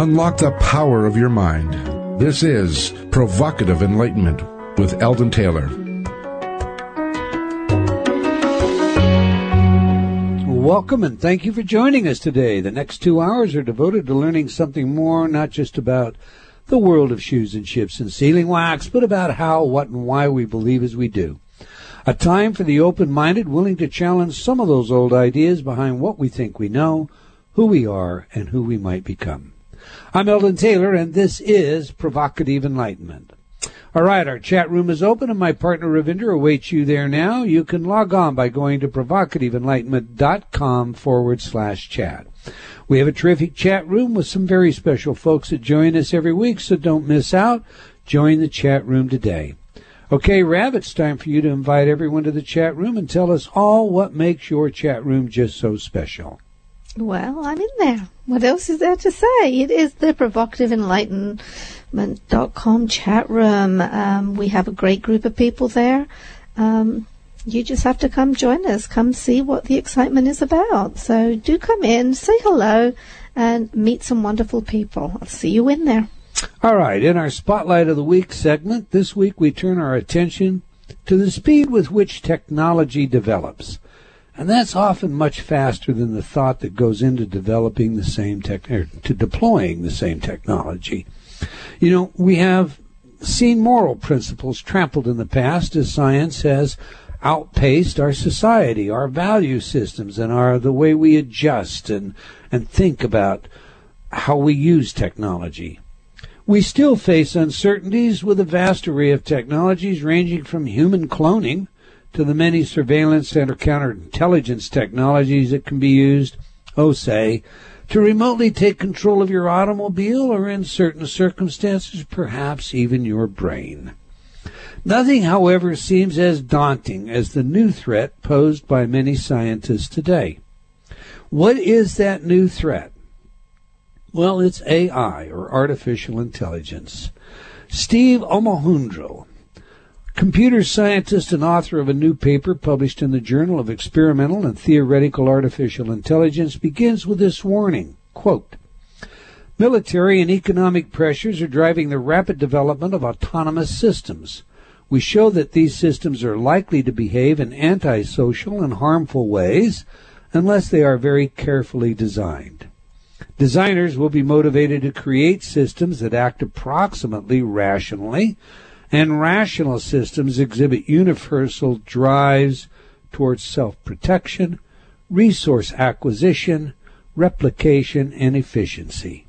Unlock the power of your mind. This is Provocative Enlightenment with Eldon Taylor. Welcome and thank you for joining us today. The next two hours are devoted to learning something more, not just about the world of shoes and ships and sealing wax, but about how, what, and why we believe as we do. A time for the open minded, willing to challenge some of those old ideas behind what we think we know, who we are, and who we might become. I'm Eldon Taylor, and this is Provocative Enlightenment. All right, our chat room is open, and my partner Ravinder awaits you there now. You can log on by going to provocativeenlightenment.com forward slash chat. We have a terrific chat room with some very special folks that join us every week, so don't miss out. Join the chat room today. Okay, Rav, it's time for you to invite everyone to the chat room and tell us all what makes your chat room just so special. Well, I'm in there. What else is there to say? It is the provocative enlightenment.com chat room. Um, we have a great group of people there. Um, you just have to come join us. Come see what the excitement is about. So do come in, say hello, and meet some wonderful people. I'll see you in there. All right, in our Spotlight of the Week segment, this week we turn our attention to the speed with which technology develops. And that's often much faster than the thought that goes into developing the same tech, er, to deploying the same technology. You know, we have seen moral principles trampled in the past as science has outpaced our society, our value systems, and our the way we adjust and and think about how we use technology. We still face uncertainties with a vast array of technologies ranging from human cloning to the many surveillance and counterintelligence technologies that can be used, oh say, to remotely take control of your automobile or in certain circumstances perhaps even your brain. Nothing, however, seems as daunting as the new threat posed by many scientists today. What is that new threat? Well, it's AI, or artificial intelligence. Steve Omohundro, computer scientist and author of a new paper published in the Journal of Experimental and Theoretical Artificial Intelligence, begins with this warning, quote, Military and economic pressures are driving the rapid development of autonomous systems. We show that these systems are likely to behave in antisocial and harmful ways unless they are very carefully designed. Designers will be motivated to create systems that act approximately rationally, and rational systems exhibit universal drives towards self protection, resource acquisition, replication, and efficiency.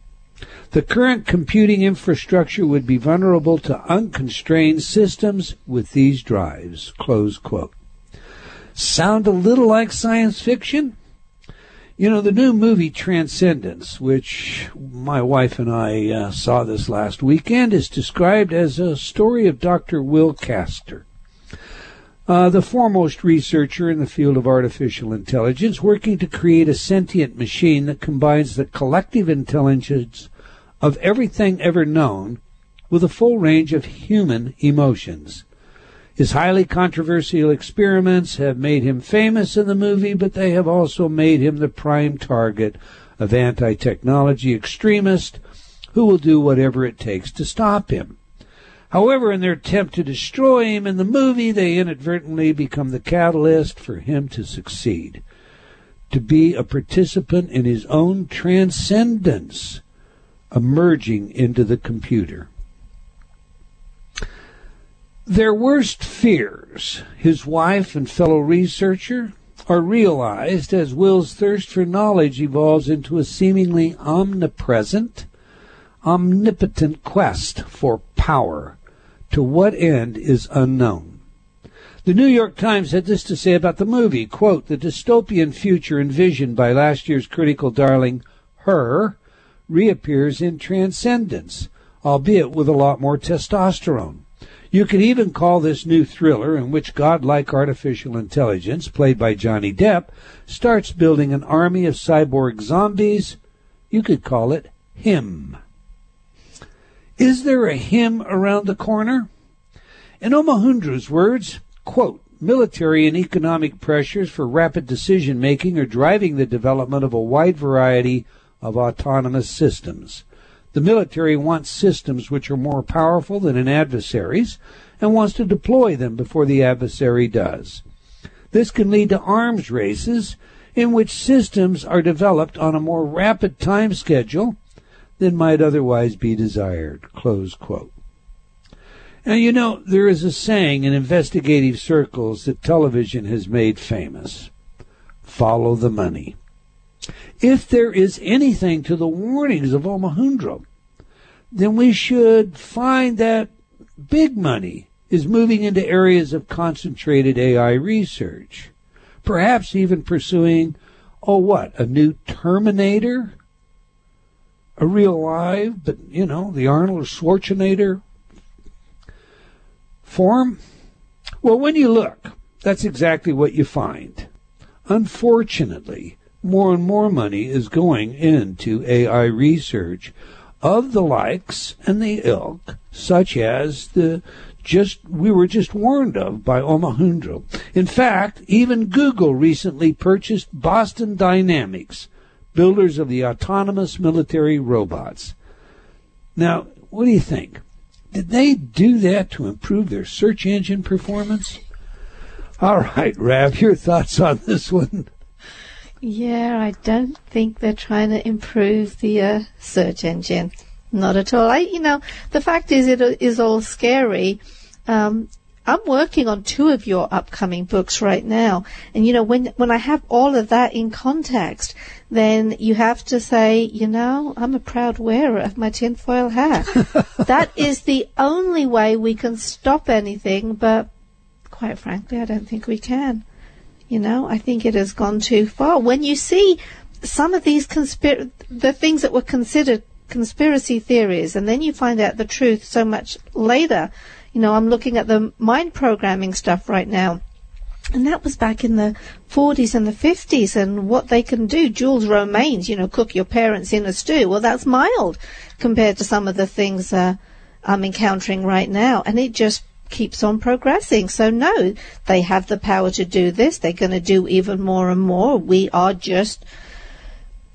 The current computing infrastructure would be vulnerable to unconstrained systems with these drives. Sound a little like science fiction? You know, the new movie Transcendence, which my wife and I uh, saw this last weekend, is described as a story of Dr. Will Caster, uh, the foremost researcher in the field of artificial intelligence, working to create a sentient machine that combines the collective intelligence of everything ever known with a full range of human emotions. His highly controversial experiments have made him famous in the movie, but they have also made him the prime target of anti technology extremists who will do whatever it takes to stop him. However, in their attempt to destroy him in the movie, they inadvertently become the catalyst for him to succeed, to be a participant in his own transcendence, emerging into the computer. Their worst fears, his wife and fellow researcher, are realized as Will's thirst for knowledge evolves into a seemingly omnipresent, omnipotent quest for power. To what end is unknown. The New York Times had this to say about the movie, quote, the dystopian future envisioned by last year's critical darling, Her, reappears in Transcendence, albeit with a lot more testosterone. You could even call this new thriller, in which godlike artificial intelligence, played by Johnny Depp, starts building an army of cyborg zombies, you could call it Him. Is there a him around the corner? In Omohundro's words, quote, military and economic pressures for rapid decision making are driving the development of a wide variety of autonomous systems. The military wants systems which are more powerful than an adversary's and wants to deploy them before the adversary does. This can lead to arms races in which systems are developed on a more rapid time schedule than might otherwise be desired. Now, you know, there is a saying in investigative circles that television has made famous follow the money. If there is anything to the warnings of Omohundro, then we should find that big money is moving into areas of concentrated AI research. Perhaps even pursuing, oh, what, a new Terminator? A real live, but, you know, the Arnold Schwarzenegger form? Well, when you look, that's exactly what you find. Unfortunately, more and more money is going into AI research of the likes and the ilk, such as the just we were just warned of by Omohundro. In fact, even Google recently purchased Boston Dynamics, builders of the autonomous military robots. Now, what do you think? Did they do that to improve their search engine performance? All right, Rav, your thoughts on this one? Yeah, I don't think they're trying to improve the uh, search engine. Not at all. I, you know, the fact is, it is all scary. Um, I'm working on two of your upcoming books right now, and you know, when when I have all of that in context, then you have to say, you know, I'm a proud wearer of my tinfoil hat. that is the only way we can stop anything, but quite frankly, I don't think we can. You know, I think it has gone too far. When you see some of these conspir- the things that were considered conspiracy theories, and then you find out the truth so much later. You know, I'm looking at the mind programming stuff right now. And that was back in the 40s and the 50s and what they can do. Jules Romaine's, you know, cook your parents in a stew. Well, that's mild compared to some of the things uh, I'm encountering right now. And it just keeps on progressing. So no, they have the power to do this. They're going to do even more and more. We are just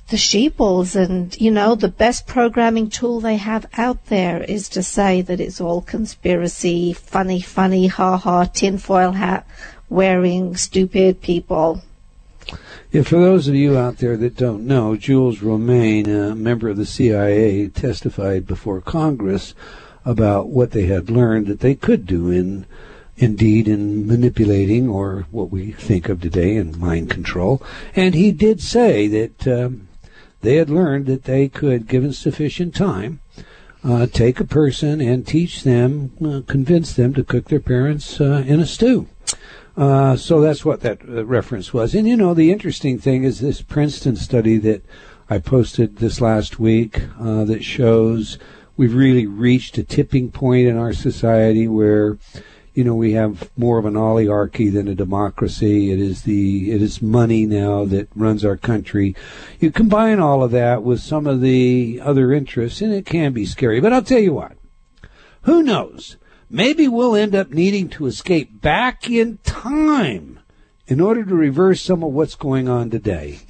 the sheeples and, you know, the best programming tool they have out there is to say that it's all conspiracy, funny, funny, ha ha, tinfoil hat wearing stupid people. Yeah, for those of you out there that don't know, Jules Romaine, a member of the CIA, testified before Congress about what they had learned that they could do in indeed in manipulating or what we think of today in mind control. And he did say that um, they had learned that they could, given sufficient time, uh, take a person and teach them, uh, convince them to cook their parents uh, in a stew. Uh, so that's what that uh, reference was. And you know, the interesting thing is this Princeton study that I posted this last week uh, that shows we've really reached a tipping point in our society where you know we have more of an oligarchy than a democracy. It is the it is money now that runs our country. You combine all of that with some of the other interests and it can be scary. But I'll tell you what. Who knows? Maybe we'll end up needing to escape back in time in order to reverse some of what's going on today.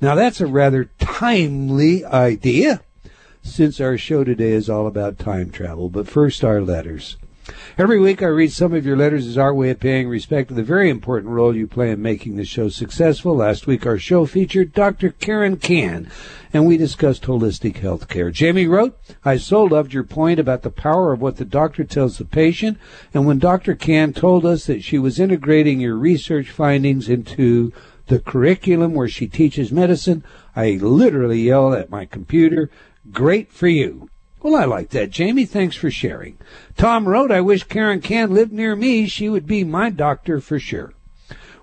Now that's a rather timely idea since our show today is all about time travel. But first, our letters. Every week I read some of your letters as our way of paying respect to the very important role you play in making the show successful. Last week our show featured Dr. Karen Kan, and we discussed holistic health care. Jamie wrote, I so loved your point about the power of what the doctor tells the patient, and when Dr. Kan told us that she was integrating your research findings into the curriculum where she teaches medicine, I literally yelled at my computer, Great for you. Well, I like that, Jamie. Thanks for sharing. Tom wrote, I wish Karen Kan lived near me. She would be my doctor for sure.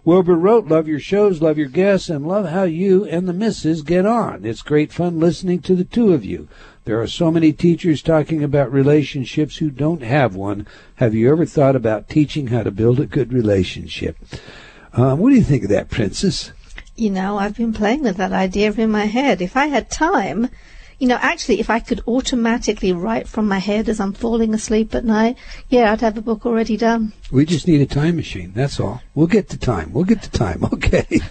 Wilbur wrote, love your shows, love your guests, and love how you and the missus get on. It's great fun listening to the two of you. There are so many teachers talking about relationships who don't have one. Have you ever thought about teaching how to build a good relationship? Um, what do you think of that, Princess? You know, I've been playing with that idea in my head. If I had time, you know, actually, if I could automatically write from my head as I'm falling asleep at night, yeah, I'd have a book already done. We just need a time machine. That's all. We'll get to time. We'll get to time. Okay.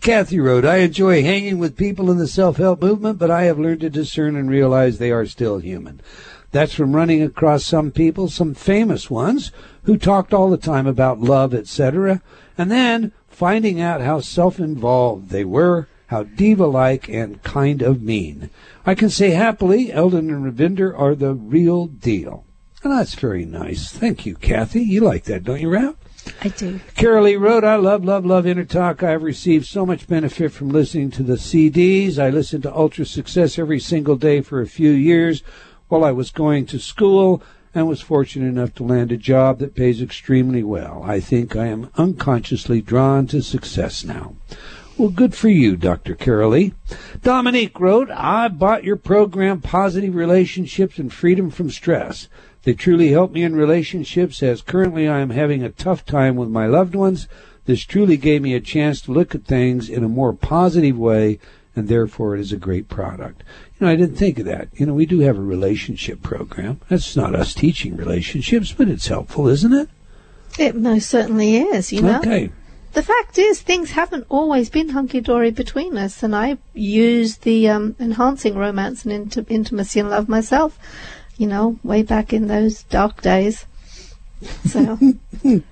Kathy wrote, I enjoy hanging with people in the self-help movement, but I have learned to discern and realize they are still human. That's from running across some people, some famous ones, who talked all the time about love, etc., and then finding out how self-involved they were how diva-like and kind of mean. I can say happily, Eldon and Ravinder are the real deal. And that's very nice. Thank you, Kathy. You like that, don't you, Rav? I do. Carolee wrote, I love, love, love InnerTalk. I've received so much benefit from listening to the CDs. I listened to Ultra Success every single day for a few years while I was going to school and was fortunate enough to land a job that pays extremely well. I think I am unconsciously drawn to success now. Well, good for you, Dr. Carolee. Dominique wrote, I bought your program, Positive Relationships and Freedom from Stress. They truly helped me in relationships as currently I am having a tough time with my loved ones. This truly gave me a chance to look at things in a more positive way and therefore it is a great product. You know, I didn't think of that. You know, we do have a relationship program. That's not us teaching relationships, but it's helpful, isn't it? It most certainly is, you know. Okay the fact is, things haven't always been hunky dory between us, and I used the um, enhancing romance and int- intimacy and love myself, you know, way back in those dark days. So,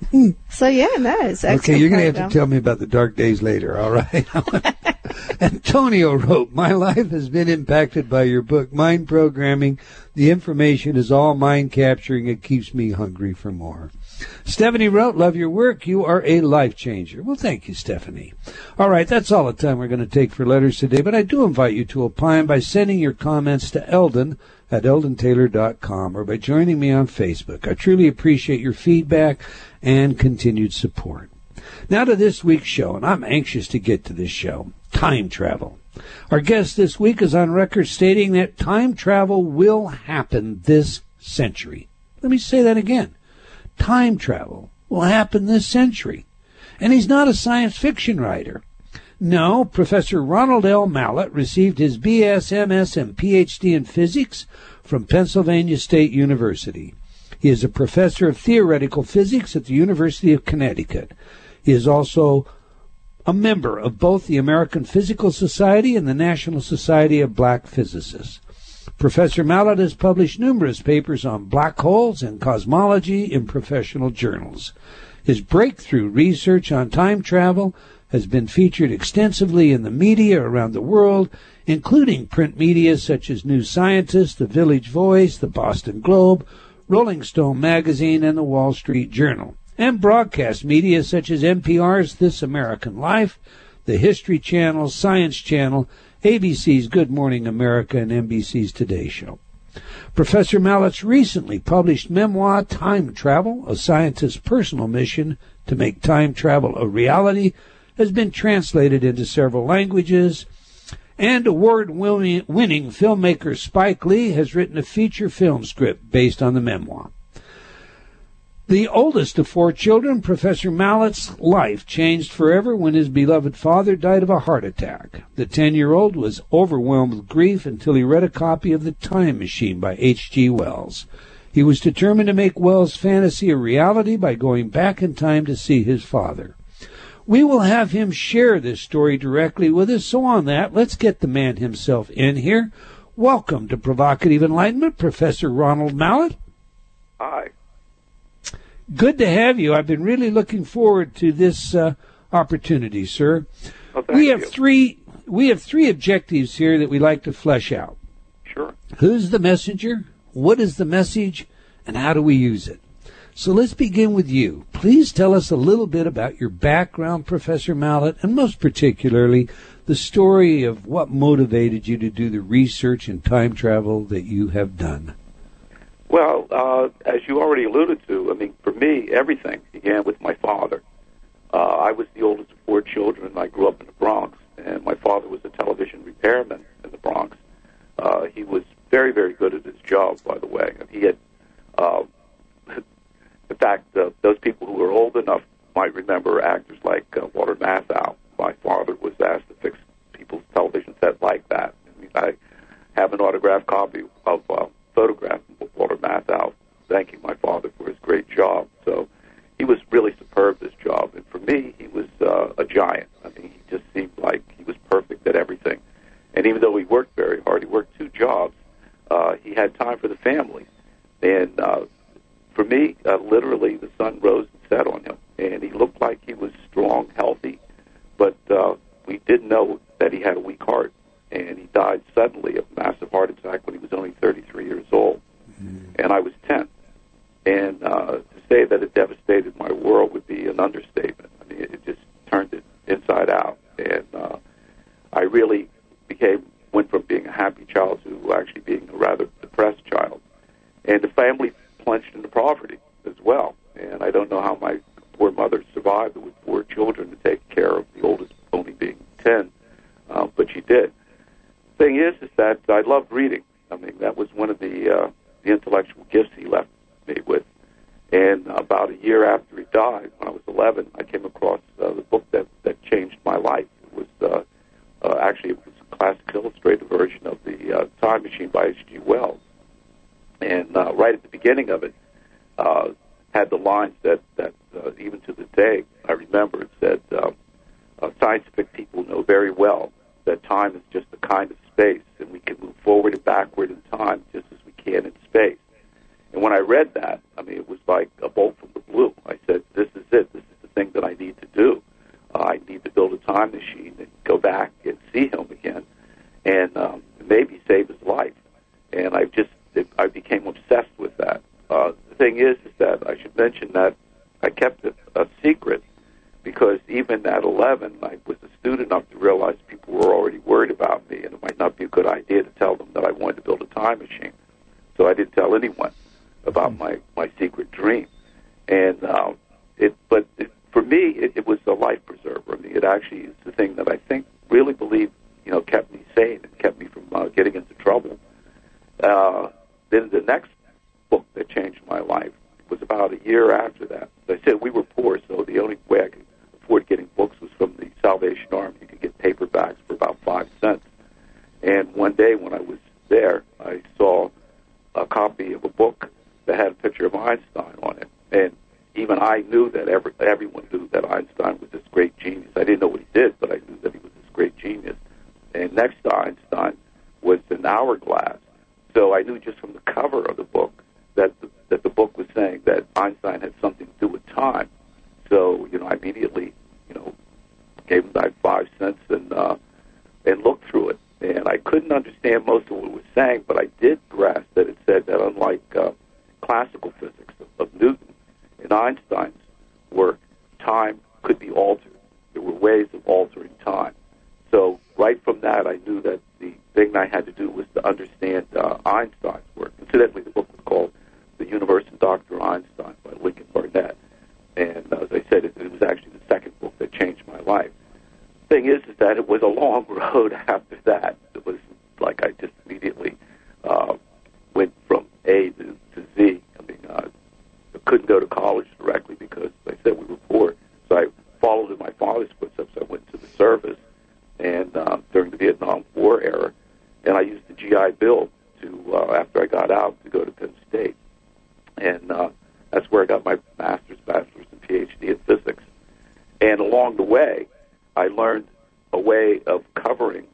so yeah, no, it's okay. You're going to have to tell me about the dark days later. All right. Antonio wrote, "My life has been impacted by your book, Mind Programming. The information is all mind capturing. It keeps me hungry for more." Stephanie wrote, Love your work. You are a life changer. Well, thank you, Stephanie. All right, that's all the time we're going to take for letters today, but I do invite you to opine by sending your comments to Eldon at eldontaylor.com or by joining me on Facebook. I truly appreciate your feedback and continued support. Now to this week's show, and I'm anxious to get to this show time travel. Our guest this week is on record stating that time travel will happen this century. Let me say that again time travel will happen this century. And he's not a science fiction writer. No, Professor Ronald L. Mallett received his BS, MS, and PhD in physics from Pennsylvania State University. He is a professor of theoretical physics at the University of Connecticut. He is also a member of both the American Physical Society and the National Society of Black Physicists. Professor Mallett has published numerous papers on black holes and cosmology in professional journals. His breakthrough research on time travel has been featured extensively in the media around the world, including print media such as New Scientist, The Village Voice, The Boston Globe, Rolling Stone magazine, and The Wall Street Journal, and broadcast media such as NPR's This American Life, the History Channel, Science Channel, ABC's Good Morning America, and NBC's Today Show. Professor Mallett's recently published memoir, Time Travel, a scientist's personal mission to make time travel a reality, has been translated into several languages, and award winning filmmaker Spike Lee has written a feature film script based on the memoir. The oldest of four children, Professor Mallett's life changed forever when his beloved father died of a heart attack. The 10 year old was overwhelmed with grief until he read a copy of The Time Machine by H.G. Wells. He was determined to make Wells' fantasy a reality by going back in time to see his father. We will have him share this story directly with us, so on that, let's get the man himself in here. Welcome to Provocative Enlightenment, Professor Ronald Mallett. Hi good to have you. I've been really looking forward to this uh, opportunity, sir. Well, we have you. three. We have three objectives here that we like to flesh out. Sure. Who's the messenger? What is the message? And how do we use it? So let's begin with you. Please tell us a little bit about your background, Professor Mallett, and most particularly the story of what motivated you to do the research in time travel that you have done. Well, uh, as you already alluded to, I mean, for me, everything began with my father. Uh, I was the oldest of four children, and I grew up in the Bronx. And my father was a television repairman in the Bronx. Uh, he was very, very good at his job, by the way. He had, uh, in fact, uh, those people who are old enough might remember actors like uh, Walter Matthau. My father was asked to fix people's television set like that. I, mean, I have an autographed copy of uh, photograph of Walter Matthau, thanking my father for his great job. So he was really superb this job, and for me, he was uh, a giant. I mean, he just seemed like he was perfect at everything. And even though he worked very hard, he worked two jobs. Uh, he had time for the family, and uh, for me, uh, literally, the sun rose and set on him, and he looked like he was strong, healthy, but uh, we didn't know that he had a weak heart, and he died suddenly of a massive heart attack when he was only 33 years old, mm. and I was 10. And uh, to say that it devastated my world would be an understatement. I mean, it just turned it inside out, and uh, I really became went from being a happy child to actually being a rather depressed child, and the family plunged into poverty as well. And I don't know how my poor mother survived with four children to take care of the oldest only being ten, uh, but she did. Thing is, is that I loved reading. I mean, that was one of the uh, the intellectual gifts he left me with. And about a year after he died, when I was 11, I came across uh, the book that that changed my life. It was uh, uh, actually it was a Classics Illustrated version of the uh, Time Machine by H.G. Wells. And uh, right at the beginning of it, uh, had the lines that that uh, even to this day I remember. It said, uh, uh, "Scientific people know very well that time is just a kind of space, and we can move forward and backward in time just as we can in space." And when I read that, I mean, it was like a bolt from the blue. I said, "This is it. This is the thing that I need to do. Uh, I need to build a time machine and go back and see him again, and um, maybe save his life." And I just, I became obsessed with that. Uh, the thing is, is that I should mention that I kept it a secret because even at 11, I was astute enough to realize people were already worried about me, and it might not be a good idea to tell them that I wanted to build a time machine. So I didn't tell anyone about hmm. my my secret dream, and um, it. But it, for me, it, it was a life preserver. I mean, it actually is the thing that I think really believe you know kept me sane and kept me from uh, getting into trouble. Uh, then the next book that changed my life was about a year after that. As I said we were poor, so the only way I could afford getting books was from the Salvation Army. You could get paperbacks for about five cents. And one day when I was there, I saw a copy of a book that had a picture of Einstein on it. And even I knew that every, everyone knew that Einstein was this great genius. I didn't know what he did, but I knew that he was this great genius. And next to Einstein was an hourglass. So I knew just from the cover of the book that the, that the book was saying that Einstein had something to do with time. So you know, I immediately you know gave him that five cents and uh, and looked through it. And I couldn't understand most of what it was saying, but I did grasp that it said that unlike uh, classical physics of, of Newton and Einstein's work, time could be altered. There were ways of altering time. So right from that, I knew that the thing I had to do was to understand uh, Einstein's work. Incidentally, the book was called The Universe and Dr. Einstein by Lincoln Barnett. And uh, as I said, it, it was actually the second book that changed my life. Thing is, is that it was a long road after that. It was like I just immediately uh, went from A to, to Z. I mean, uh, I couldn't go to college directly because they said we were poor. So I followed in my father's footsteps. I went to the service, and uh, during the Vietnam War era, and I used the GI Bill to uh, after I got out to go to Penn State, and uh, that's where I got my master's, bachelor's, PhD in physics. And along the way, I learned a way of covering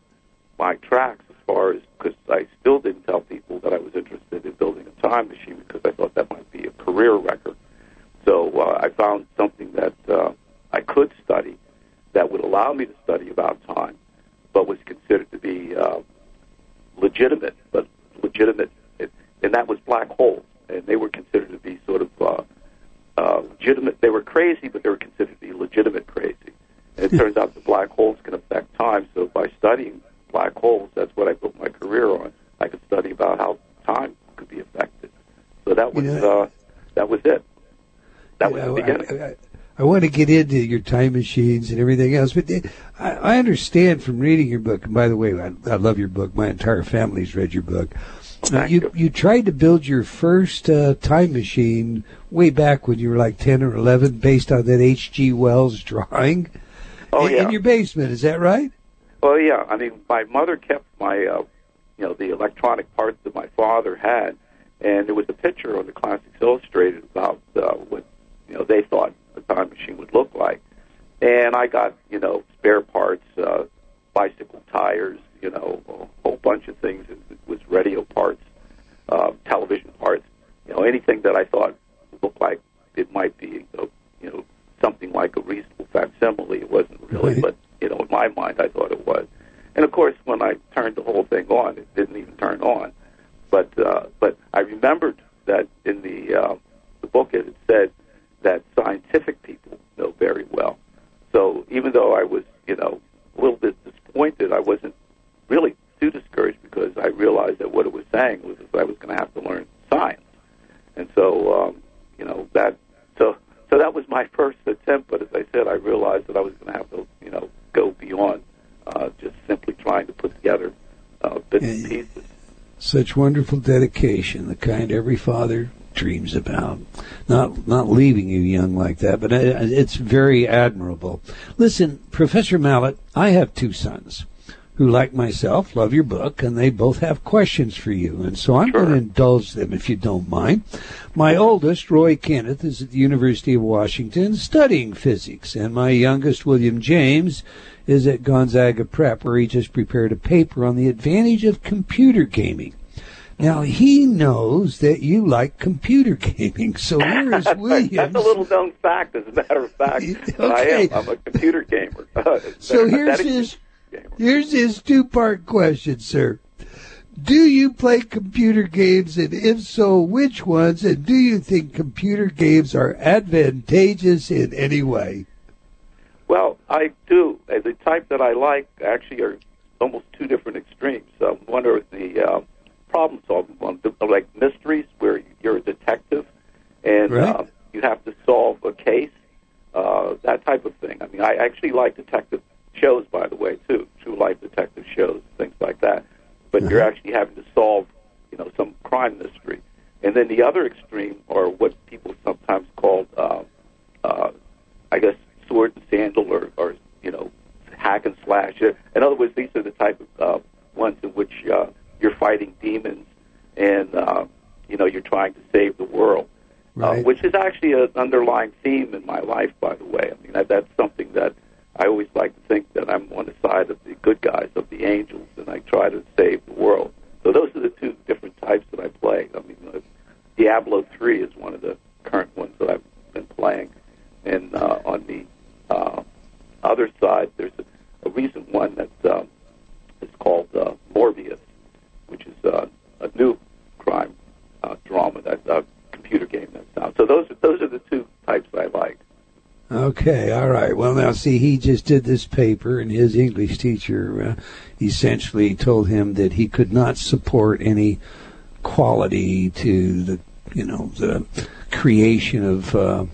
my tracks as far as because I still didn't tell people that I was interested in building a time machine because I thought that might be a career record. So uh, I found something that uh, I could study that would allow me to study about time, but was considered to be uh, legitimate, but legitimate, and that was black holes, and they were considered to be sort of uh, uh, legitimate. They were crazy, but they were considered to be legitimate crazy. And it hmm. turns out that black holes can affect time. So by studying black holes, that's what I built my career on. I could study about how time could be affected. So that was uh, that was it. That was the beginning. I, I, I want to get into your time machines and everything else, but I, I understand from reading your book. And by the way, I, I love your book. My entire family's read your book. You, you, you tried to build your first uh, time machine way back when you were like ten or eleven, based on that H.G. Wells drawing. Oh in, yeah. In your basement, is that right? Well, yeah. I mean, my mother kept my, uh, you know, the electronic electronic parts that my father had, and there was a picture on the Classics Illustrated about uh, what you know they thought a time machine would look like, and I got you know spare parts, uh, bicycle tires, you know, a whole bunch of things. It was radio parts, uh, television parts, you know, anything that I thought looked like it might be, uh, you know, something like a reasonable facsimile. It wasn't really, Right. but you know, in my mind, I thought it was. And of course, when I turned the whole thing on, it didn't even turn on. But uh, but I remembered that in the uh, the book it said that scientific people know very well. So even though I was, you know, a little bit disappointed, I wasn't really too discouraged because I realized that what it was saying was that I was going to have to learn science, and so um, you know that so so that was my first attempt. But as I said, I realized that I was going to have to you know go beyond uh, just simply trying to put together uh, bits and pieces. Such wonderful dedication, the kind every father dreams about. Not not leaving you young like that, but uh, it's very admirable. Listen, Professor Mallett, I have two sons who, like myself, love your book, and they both have questions for you. And so I'm Sure. going to indulge them, if you don't mind. My oldest, Roy Kenneth, is at the University of Washington studying physics, and my youngest, William James, is at Gonzaga Prep, where he just prepared a paper on the advantage of computer gaming. Now he knows that you like computer gaming, so here is Williams. That's a little known fact, as a matter of fact. that I am. I'm a computer gamer. So here's his here's his two part question, sir. Do you play computer games, and if so, which ones? And do you think computer games are advantageous in any way? Well, I do. Uh, The type that I like actually are almost two different extremes. Um, one are the uh, problem solving ones, like mysteries, where you're a detective and Right. uh, you have to solve a case, uh, that type of thing. I mean, I actually like detective shows, by the way, too, true life detective shows, things like that. But you're Uh-huh. actually having to solve, you know, some crime mystery. And then the other extreme are what people sometimes call, uh, uh, I guess, sword and sandal, or, or you know, hack and slash. In other words, these are the type of uh, ones in which uh, you're fighting demons, and uh, you know, you're trying to save the world. Uh, which is actually an underlying theme in my life, by the way. I mean, that, that's something that I always like to think that I'm on the side of the good guys, of the angels, and I try to save the world. So those are the two different types that I play. I mean, uh, Diablo 3 is one of the current ones that I've been playing. And uh, on the uh, other side, there's a, a recent one that um, is called uh, Morbius, which is uh, a new crime uh, drama, that uh, computer game that's out. So those are, those are the two types I like. Okay, all right. Well, now see, he just did this paper, and his English teacher uh, essentially told him that he could not support any quality to the, you know, the creation of uh,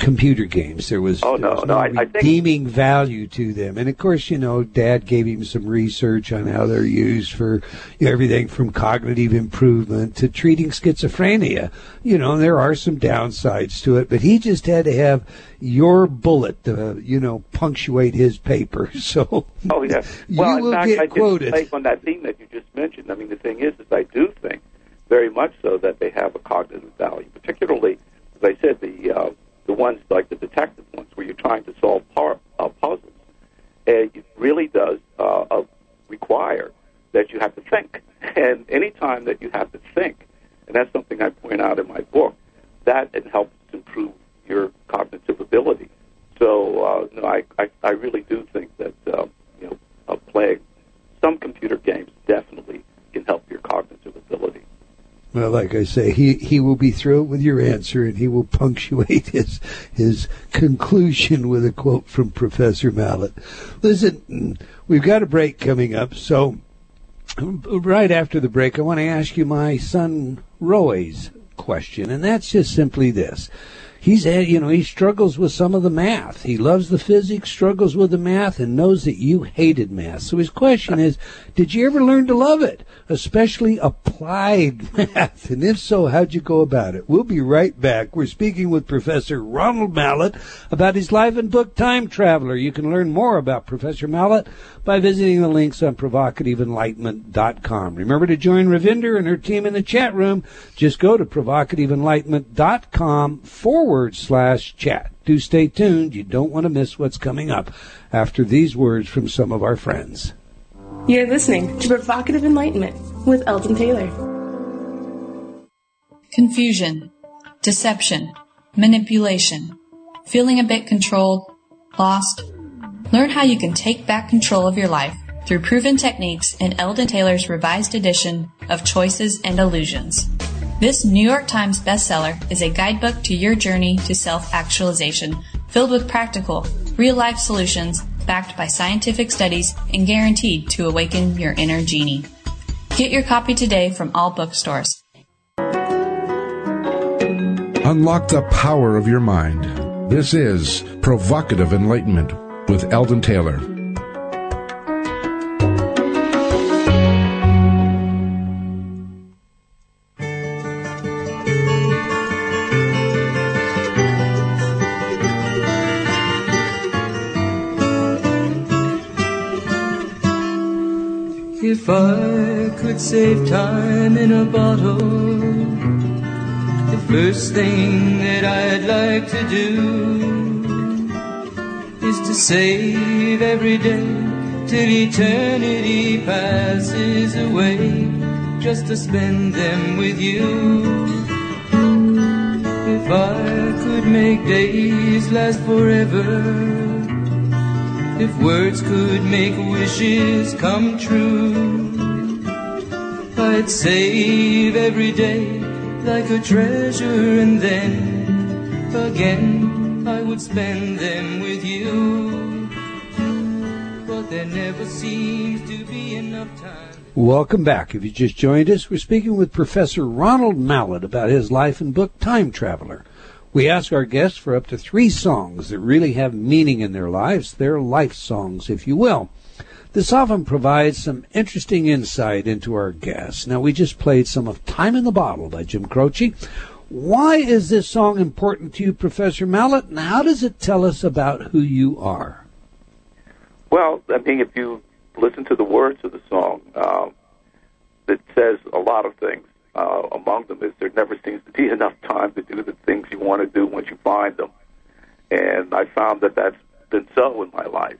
computer games. There was, Oh, no, was no, I- I think- value to them, and of course, you know, Dad gave him some research on how they're used for you know, everything from cognitive improvement to treating schizophrenia. You know, there are some downsides to it, but he just had to have your bullet to, you know, punctuate his paper. So, Oh yeah. You Well, in will fact, get I quoted. on that theme that you just mentioned. I mean, the thing is, is I do think very much so that they have a cognitive value, particularly, as I said, the uh, the ones like the detective ones where you're trying to solve par- uh, puzzles. And it really does uh, uh, require that you have to think. And any time that you have to think, and that's something I point out in my book, that it helps improve your cognitive ability. So uh, no, I, I I really do think that uh, you know uh, playing some computer games definitely can help your cognitive ability. Well, like I say, he, he will be thrilled with your answer, and he will punctuate his his conclusion with a quote from Professor Mallett. Listen, we've got a break coming up, so right after the break, I want to ask you my son Roy's question, and that's just simply this: he's had, you know he struggles with some of the math. He loves the physics, struggles with the math, and knows that you hated math. So his question is, did you ever learn to love it, especially applied math? And if so, how'd you go about it? We'll be right back. We're speaking with Professor Ronald Mallett about his life and book Time Traveler. You can learn more about Professor Mallett by visiting the links on provocativeenlightenment.com. Remember to join Ravinder and her team in the chat room. Just go to provocativeenlightenment.com forward slash chat. Do stay tuned. You don't want to miss what's coming up after these words from some of our friends. You're listening to Provocative Enlightenment with Eldon Taylor. Confusion, deception, manipulation, feeling a bit controlled, lost. Learn how you can take back control of your life through proven techniques in Eldon Taylor's revised edition of Choices and Illusions. This New York Times bestseller is a guidebook to your journey to self actualization, filled with practical, real life solutions backed by scientific studies and guaranteed to awaken your inner genie. Get your copy today from all bookstores. Unlock the power of your mind. This is Provocative Enlightenment with Eldon Taylor. If I could save time in a bottle, the first thing that I'd like to do save every day till eternity passes away, just to spend them with you. If I could make days last forever. If words could make wishes come true, I'd save every day like a treasure and then again I would spend them with you. There never seems to be enough time. Welcome back. If you just joined us, we're speaking with Professor Ronald Mallett about his life and book Time Traveler. We ask our guests for up to three songs that really have meaning in their lives, their life songs, if you will. This often provides some interesting insight into our guests. Now, we just played some of Time in the Bottle by Jim Croce. Why is this song important to you, Professor Mallett, and how does it tell us about who you are? Well, I mean, if you listen to the words of the song, um, it says a lot of things. Uh, among them is there never seems to be enough time to do the things you want to do once you find them, and I found that that's been so in my life,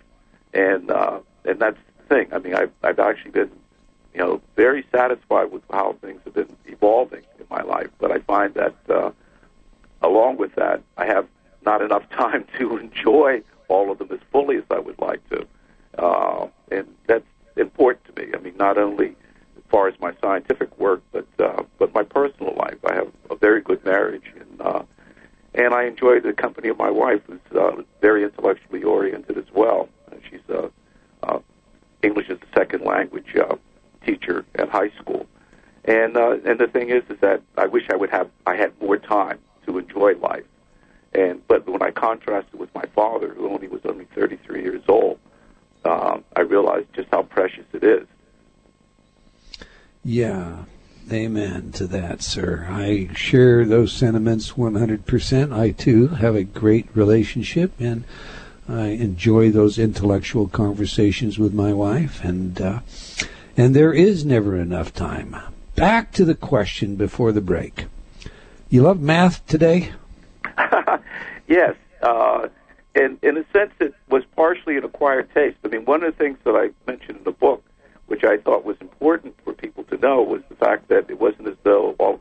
and uh, and that's the thing. I mean, I've I've actually been, you know, very satisfied with how things have been evolving in my life, but I find that uh, along with that, I have not enough time to enjoy all of them as fully as I would like to, uh, and that's important to me. I mean, not only as far as my scientific work, but uh, but my personal life. I have a very good marriage, and uh, and I enjoy the company of my wife, who's uh, very intellectually oriented as well. Uh, she's a uh, English as a second language uh, teacher at high school, and uh, and the thing is, is that I wish I would have I had more time to enjoy life, and but when I contrast it with my father, who only was only 33 years old, um, I realized just how precious it is. Yeah. Amen to that, sir. I share those sentiments 100%. I too have a great relationship and I enjoy those intellectual conversations with my wife and uh, and there is never enough time. Back to the question before the break. You love math today? yes. Uh, in, in a sense, it was partially an acquired taste. I mean, one of the things that I mentioned in the book which I thought was important for people to know, was the fact that it wasn't as though all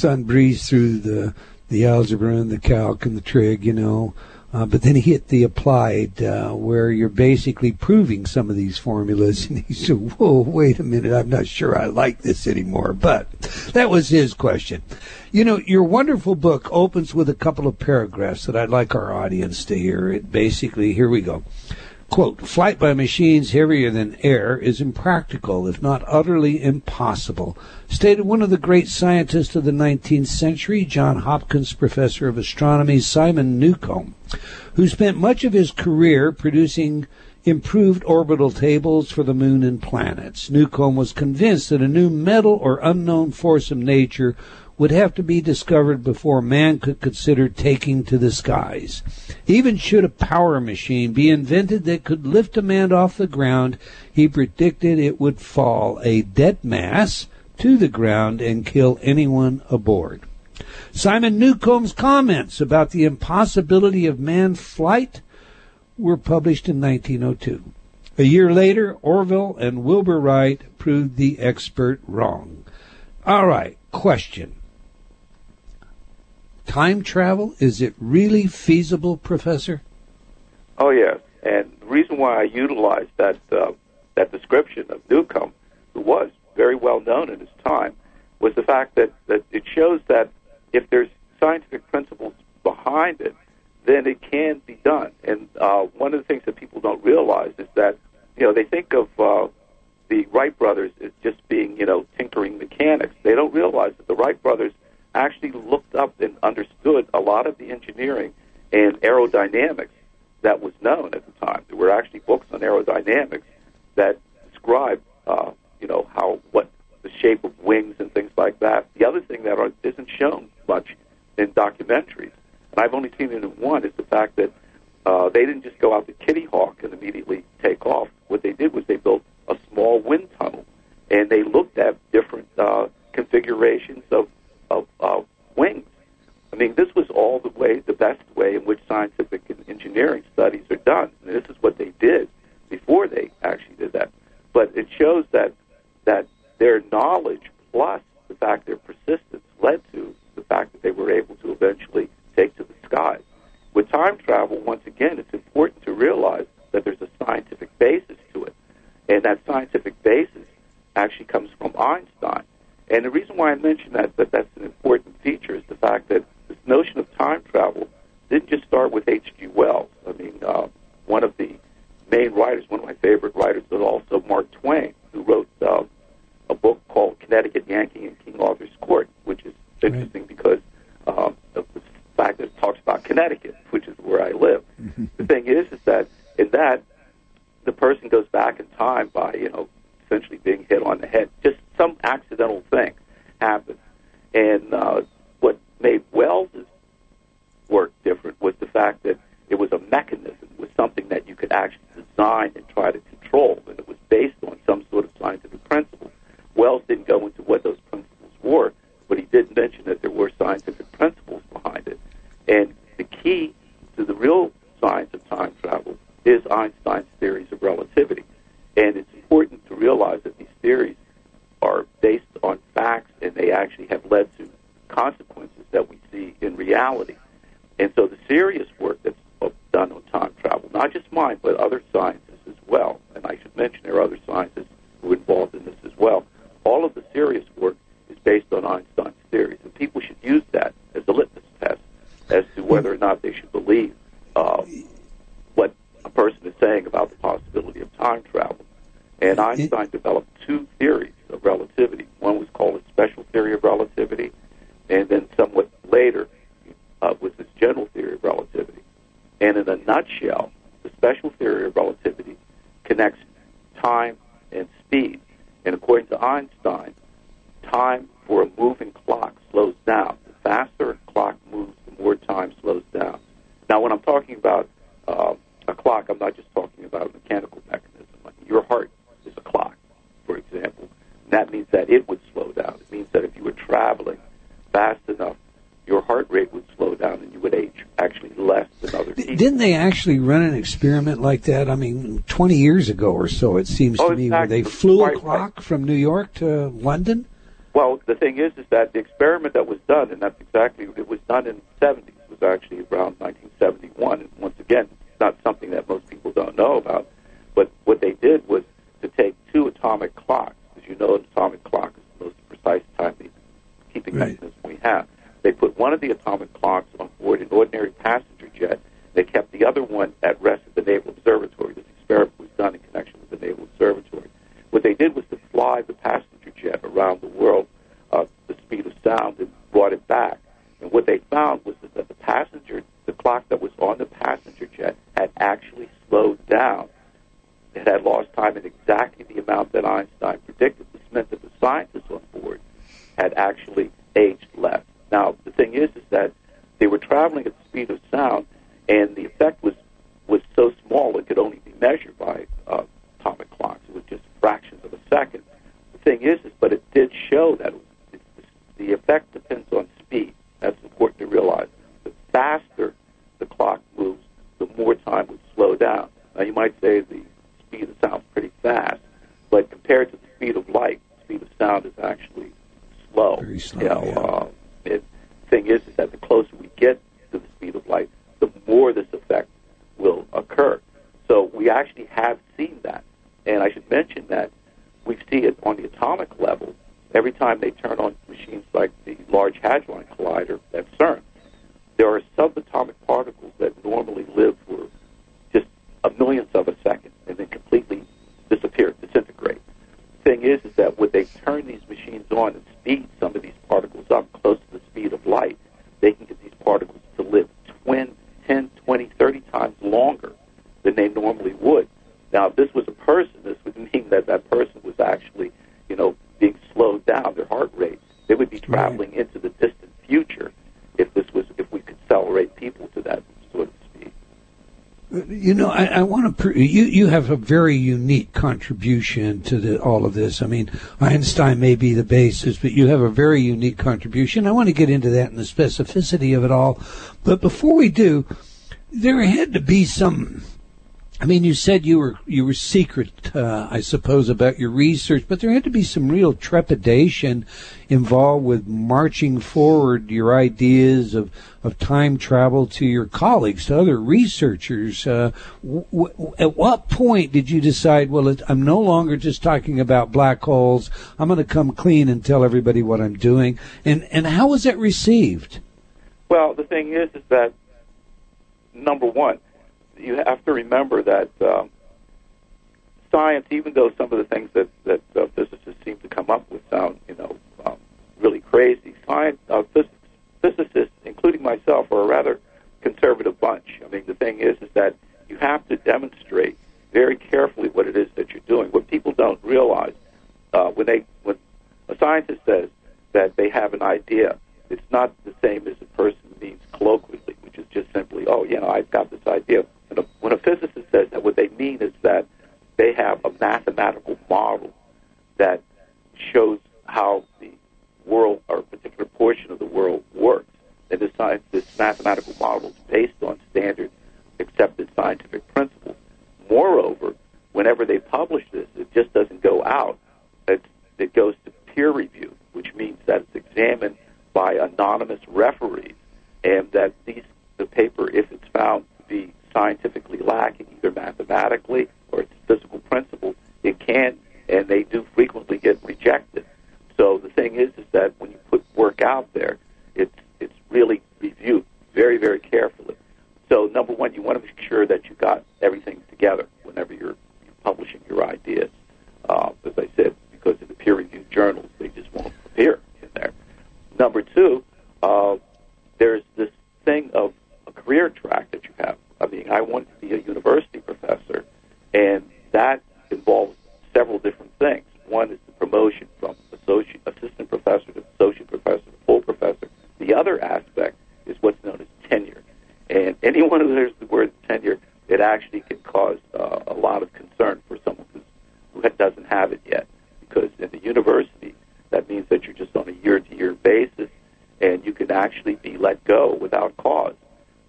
son breezed through the the algebra and the calc and the trig, you know, uh, but then he hit the applied, uh, where you're basically proving some of these formulas. And he said, Whoa, wait a minute, I'm not sure I like this anymore. But that was his question. You know, your wonderful book opens with a couple of paragraphs that I'd like our audience to hear. It basically, here we go. Quote, flight by machines heavier than air is impractical, if not utterly impossible, stated one of the great scientists of the 19th century, Johns Hopkins Professor of Astronomy Simon Newcomb, who spent much of his career producing improved orbital tables for the moon and planets. Newcomb was convinced that a new metal or unknown force of nature would have to be discovered before man could consider taking to the skies. Even should a power machine be invented that could lift a man off the ground, he predicted it would fall a dead mass to the ground and kill anyone aboard. Simon Newcomb's comments about the impossibility of manned flight were published in 1902. A year later, Orville and Wilbur Wright proved the expert wrong. All right, question time travel? Is it really feasible, Professor? Oh yes, and the reason why I utilized that uh, that description of Newcomb, who was very well known in his time, was the fact that, that it shows that if there's scientific principles behind it, then it can be done. And uh, one of the things that people don't realize is that you know they think of uh, the Wright brothers as just being you know tinkering mechanics. They don't realize that the Wright brothers actually looked up and understood a lot of the engineering and aerodynamics that was known at the time. There were actually books on aerodynamics that describe, uh, you know, how what the shape of wings and things like that. The other thing that are, isn't shown much in documentaries, and I've only seen it in one, is the fact that uh, they didn't just go out to Kitty Hawk and immediately take off. What they did was they built a small wind tunnel, and they looked at different uh, configurations of of, of wings. I mean, this was all the way, the best way in which scientific and engineering studies are done. And this is what they did before they actually did that. But it shows that that their knowledge plus the fact their persistence led to the fact that they were able to eventually take to the skies. With time travel, once again, it's important to realize that there's a scientific basis to it. And that scientific basis actually comes from Einstein. And the reason why I mention that, that that's an important feature is the fact that this notion of time travel didn't just start with H.G. Wells. I mean, uh, one of the main writers, one of my favorite writers, but also Mark Twain, who wrote uh, a book called Connecticut Yankee and King Arthur's Court, which is interesting right. because um, of the fact that it talks about Connecticut, which is where I live. Mm-hmm. The thing is, is that in that the person goes back in time by you know essentially being hit on the head. Just some accidental thing happened, and uh, what made Wells's work different was the fact that it was a mechanism, it was something that you could actually design and try to control, and it was based on some sort of scientific principle. Wells didn't go into what those principles were, but he did mention that there were scientific principles behind it. And the key to the real science of time travel is Einstein's theories of relativity. And it's important to realize that these theories are based on facts and they actually have led to consequences that we see in reality. And so the serious work that's done on time travel, not just mine, but other scientists as well, and I should mention there are other scientists who are involved in this as well, all of the serious work is based on Einstein's theories. And people should use that as a litmus test as to whether or not they should believe uh, what a person is saying about the possibility of time travel. And Einstein developed two theories of relativity. One was called a special theory of relativity, and then somewhat later uh, was this general theory of relativity. And in a nutshell, the special theory of relativity connects time and speed. And according to Einstein, time for a moving clock slows down. The faster a clock moves, the more time slows down. Now, when I'm talking about uh, a clock, I'm not just talking about a mechanical mechanism. Like your heart is a clock, for example. And that means that it would slow down. It means that if you were traveling fast enough, your heart rate would slow down and you would age actually less than other people. Didn't they actually run an experiment like that? I mean, 20 years ago or so, it seems Oh, to me, where they flew a Right, clock from New York to London? Well, the thing is, is that the experiment that was done, and that's exactly it was done in you have a very unique contribution to the, all of this. I mean, Einstein may be the basis, but you have a very unique contribution. I want to get into that and the specificity of it all. But before we do, there had to be some. I mean, you said you were you were secret, uh, I suppose, about your research, but there had to be some real trepidation involved with marching forward your ideas of, of time travel to your colleagues, to other researchers. Uh, w- w- at what point did you decide? Well, it, I'm no longer just talking about black holes. I'm going to come clean and tell everybody what I'm doing. And and how was that received? Well, the thing is, is that number one, you have to remember that um, science, even though some of the things that that uh, physicists seem to come up with sound, you know, um, really crazy, science uh, phys- physicists, including myself, are a rather conservative bunch. I mean, the thing is, is that you have to demonstrate very carefully what it is that you're doing. What people don't realize uh, when they when a scientist says that they have an idea, it's not the same as a person means colloquially, which is just simply, oh, you know, I've got this idea. When a, when a physicist says that, what they mean is that they have a mathematical model that shows how the world or a particular portion of the world works. And science, this mathematical model is based on standard accepted scientific principles. Moreover, whenever they publish this, it just doesn't go out. It goes to peer review, which means that it's examined by anonymous referees, and that these the paper, if it's found to be scientifically lacking, either mathematically or its physical principles, it can and they do frequently get rejected. So the thing is, is that when you put work out there, it's it's really reviewed very, very carefully. So number one, you want to make sure that you got everything together whenever you're, you're publishing your ideas. Uh, as I said, because in the peer-reviewed journals, they just won't appear in there. Number two, uh, there's this thing of a career track that you have. I mean, I wanted to be a university professor, and that involves several different things. One is the promotion from associate, assistant professor to associate professor to full professor. The other aspect is what's known as tenure. And anyone who hears the word tenure, it actually can cause uh, a lot of concern for someone who's, who doesn't have it yet. Because in the university, that means that you're just on a year to year basis and you can actually be let go without cause.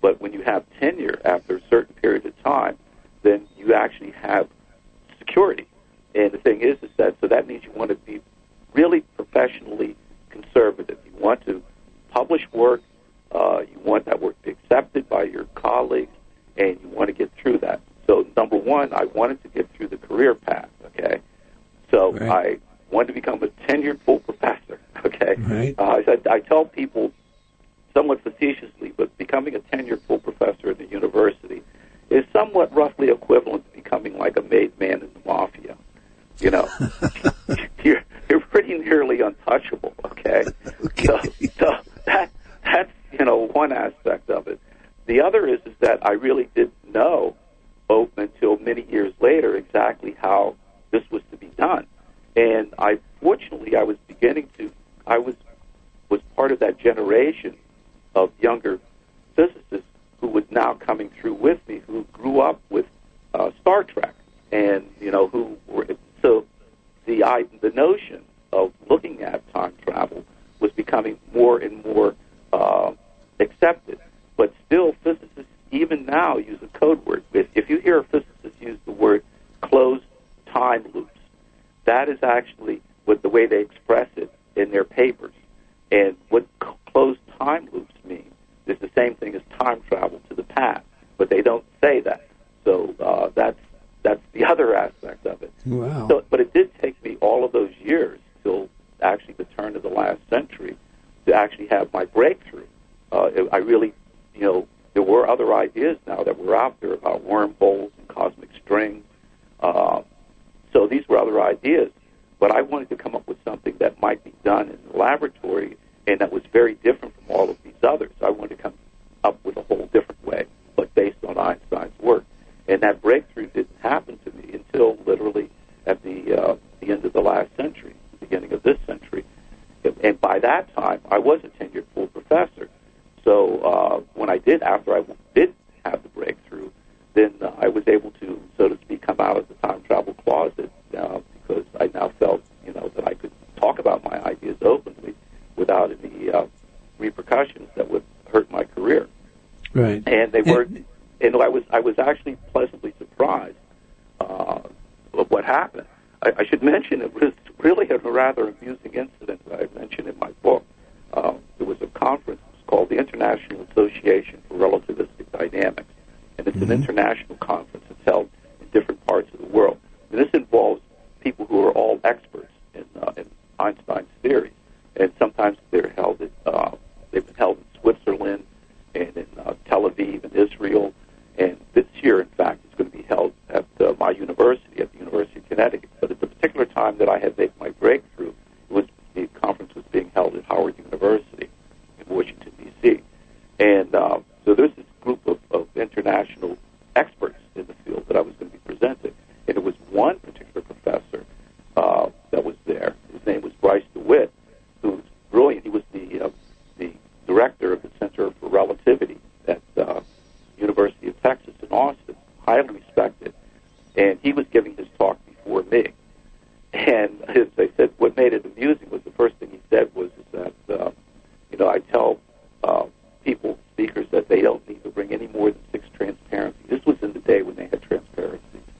But when you have tenure after a certain period of time, then you actually have security. And the thing is, is that so that means you want to be really professionally conservative. You want to publish work. Uh, you want that work to be accepted by your colleagues, and you want to get through that. So, number one, I wanted to get through the career path. Okay, so Right. I wanted to become a tenured full professor. Okay, Right. uh, I, I tell people somewhat facetiously, but becoming a tenured full professor at a university is somewhat roughly equivalent to becoming like a made man in the mafia. You know,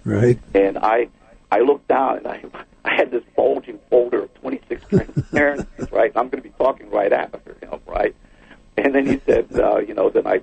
Right. And I I looked down and I I had this bulging folder of 26 transparencies, right? I'm going to be talking right after him, right? And then he said, uh, you know, then I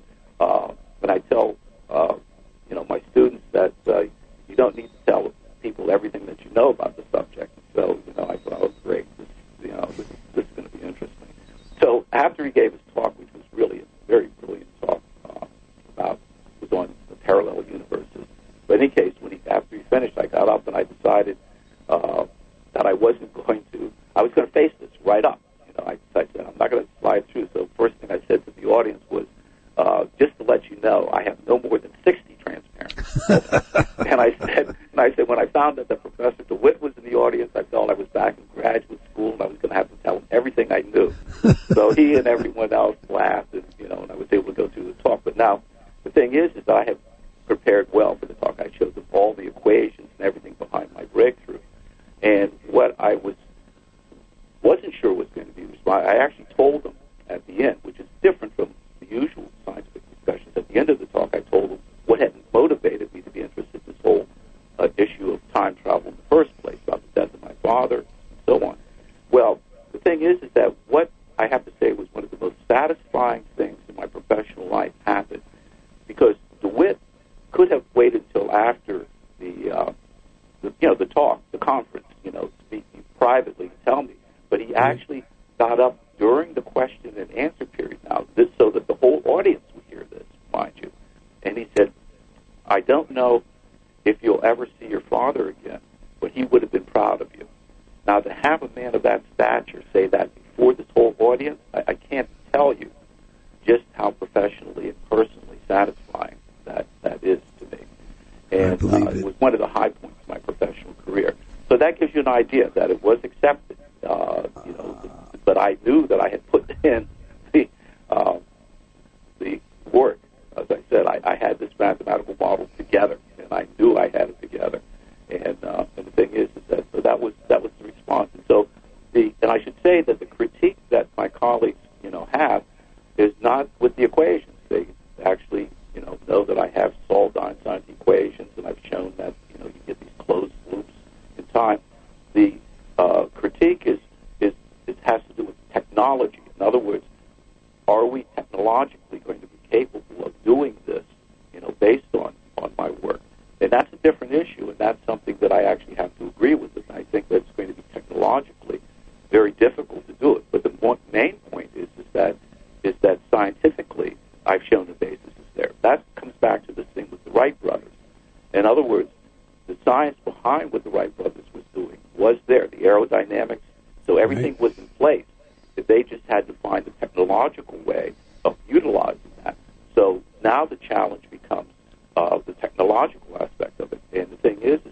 Now the challenge becomes uh, the technological aspect of it. And the thing is, is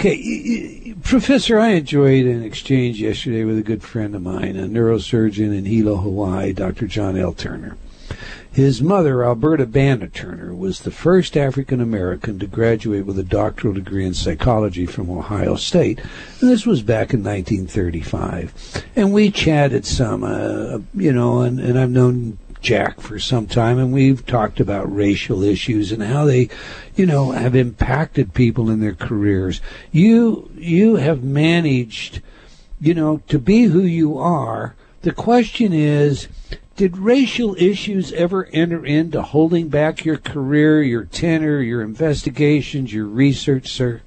Okay, Professor, I enjoyed an exchange yesterday with a good friend of mine, a neurosurgeon in Hilo, Hawaii, Dr. John L. Turner. His mother, Alberta Banner Turner, was the first African American to graduate with a doctoral degree in psychology from Ohio State, and this was back in 1935. And we chatted some, uh, you know, and, and I've known Jack for some time, and we've talked about racial issues and how they you know, have impacted people in their careers. You, you have managed, you know, to be who you are. The question is, did racial issues ever enter into holding back your career, your tenor, your investigations, your research, sir?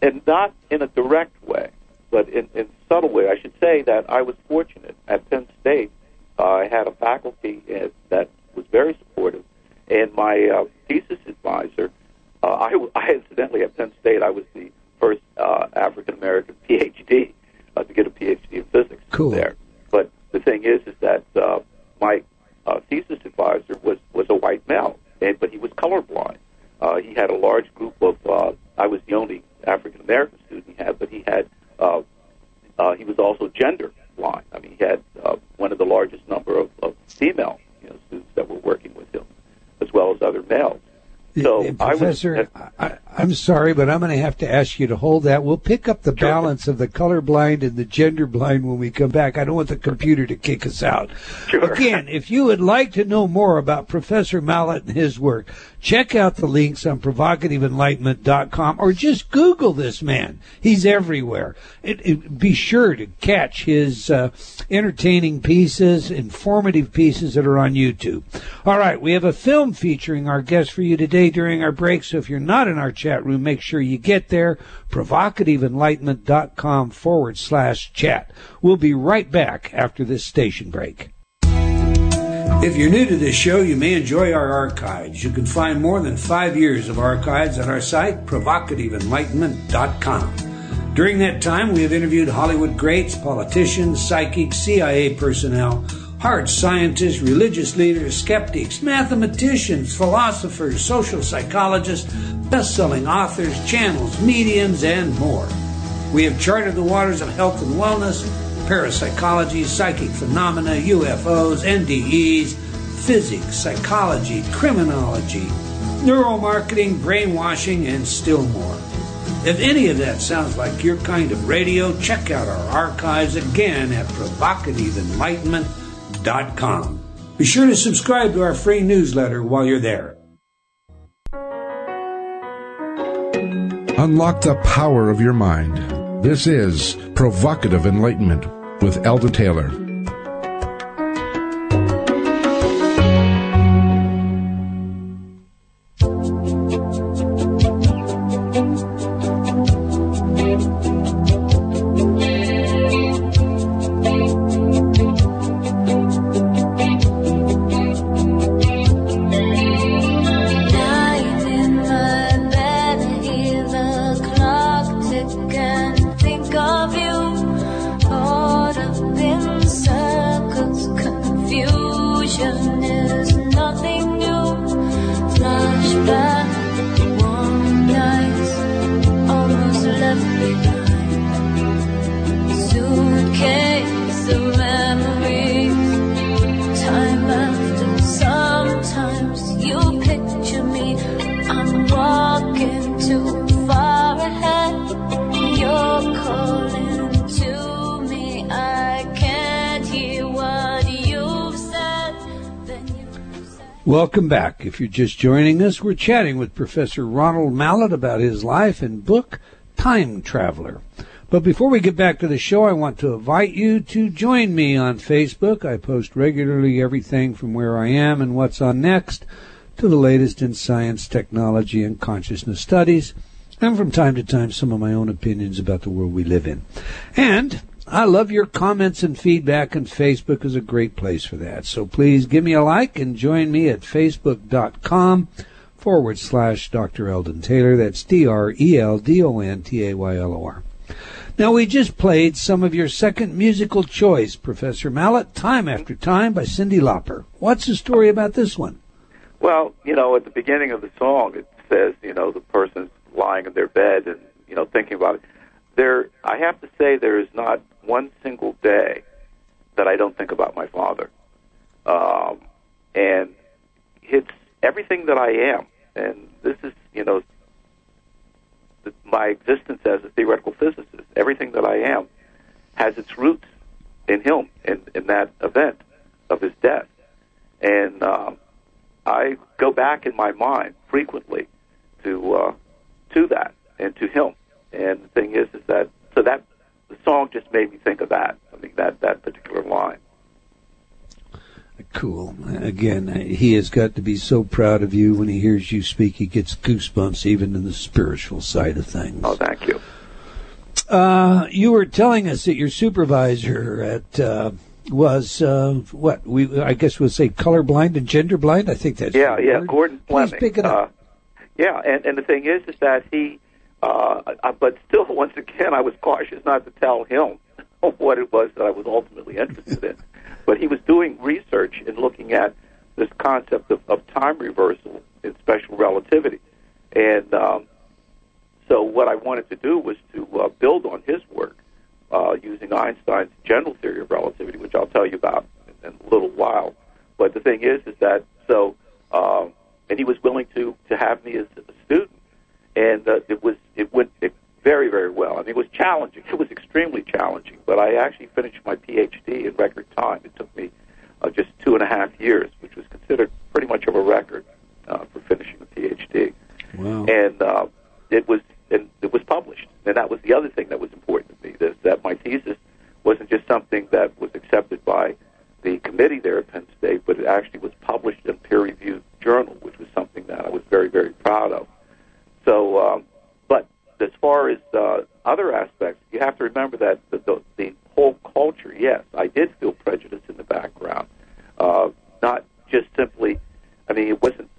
And not in a direct way, but in, in subtle way. I should say that I was fortunate at Penn State. I had a faculty uh, that was very supportive and my uh, thesis advisor, uh, I, I incidentally at Penn State, I was the first uh, African American PhD uh, to get a PhD in physics cool. there. But the thing is, is that uh, my uh, thesis advisor was was a white male, and, but he was colorblind. Uh, he had a large group of. Uh, I was the only African American student he had, but he had. Uh, uh, he was also gender blind. I mean, he had uh, one of the largest number of, of female you know, students that were working with him as well as other males. So Professor, I, I'm sorry, but I'm going to have to ask you to hold that. We'll pick up the Sure. balance of the colorblind and the gender blind when we come back. I don't want the computer to kick us out. Sure. Again, if you would like to know more about Professor Mallett and his work, check out the links on provocativeenlightenment.com or just Google this man. He's everywhere. It, it, be sure to catch his uh, entertaining pieces, informative pieces that are on YouTube. All right, we have a film featuring our guest for you today during our break, so if you're not in our chat room, make sure you get there. Provocativeenlightenment.com forward slash chat. We'll be right back after this station break. If you're new to this show, you may enjoy our archives. You can find more than five years of archives at our site, provocativeenlightenment.com. During that time, we have interviewed Hollywood greats, politicians, psychics, CIA personnel, hard scientists, religious leaders, skeptics, mathematicians, philosophers, social psychologists, best-selling authors, channels, mediums, and more. We have charted the waters of health and wellness, parapsychology, psychic phenomena, UFOs, NDEs, physics, psychology, criminology, neuromarketing, brainwashing, and still more. If any of that sounds like your kind of radio, check out our archives again at provocativeenlightenment.com. Be sure to subscribe to our free newsletter while you're there. Unlock the power of your mind. This is Provocative Enlightenment with Eldon Taylor. If you're just joining us, we're chatting with Professor Ronald Mallett about his life and book, Time Traveler. But before we get back to the show, I want to invite you to join me on Facebook. I post regularly everything from where I am and what's on next to the latest in science, technology, and consciousness studies, and from time to time some of my own opinions about the world we live in. And I love your comments and feedback, and Facebook is a great place for that. So please give me a like and join me at facebook.com forward slash Dr. Eldon Taylor. That's D R E L D O N T A Y L O R. Now, we just played some of your second musical choice, Professor Mallett, Time After Time by Cyndi Lauper. What's the story about this one? Well, you know, at the beginning of the song, it says, you know, the person's lying in their bed and, you know, thinking about it. There, I have to say, there is not one single day that I don't think about my father. Um, and it's everything that I am. And this is, you know, my existence as a theoretical physicist. Everything that I am has its roots in him, in, in that event of his death. And, um, I go back in my mind frequently to uh, to that and to him. And the thing is, is that so that the song just made me think of that. I think that that particular line. Cool. Again, he has got to be so proud of you when he hears you speak. He gets goosebumps even in the spiritual side of things. Oh, thank you. Uh, you were telling us that your supervisor at uh, was uh, what we I guess we'll say colorblind and genderblind. I think that's Yeah, yeah. word. Gordon Please pick it up. Uh, Yeah, and and the thing is, is that he, uh, but still, once again, I was cautious not to tell him what it was that I was ultimately interested in. But he was doing research and looking at this concept of, of time reversal in special relativity, and um, so what I wanted to do was to uh, build on his work uh, using Einstein's general theory of relativity, which I'll tell you about in, in a little while. But the thing is, is that so, um, and he was willing to to have me as a student, and uh, it was it went it very very well. I mean, it was challenging. It was extremely challenging, but I actually finished my PhD in record time. It took me uh, just two and a half years, which was considered pretty much of a record uh, for finishing a PhD. Wow. And uh, it was and it was published. And that was the other thing that was important to me, is that my thesis wasn't just something that was accepted by the committee there at Penn State, but it actually was published in a peer-reviewed journal, which was something that I was very, very proud of. So, um, but as far as uh, other aspects, you have to remember that the, the, the whole culture, yes, I did feel prejudice in the background. Uh, not just simply, I mean, it wasn't,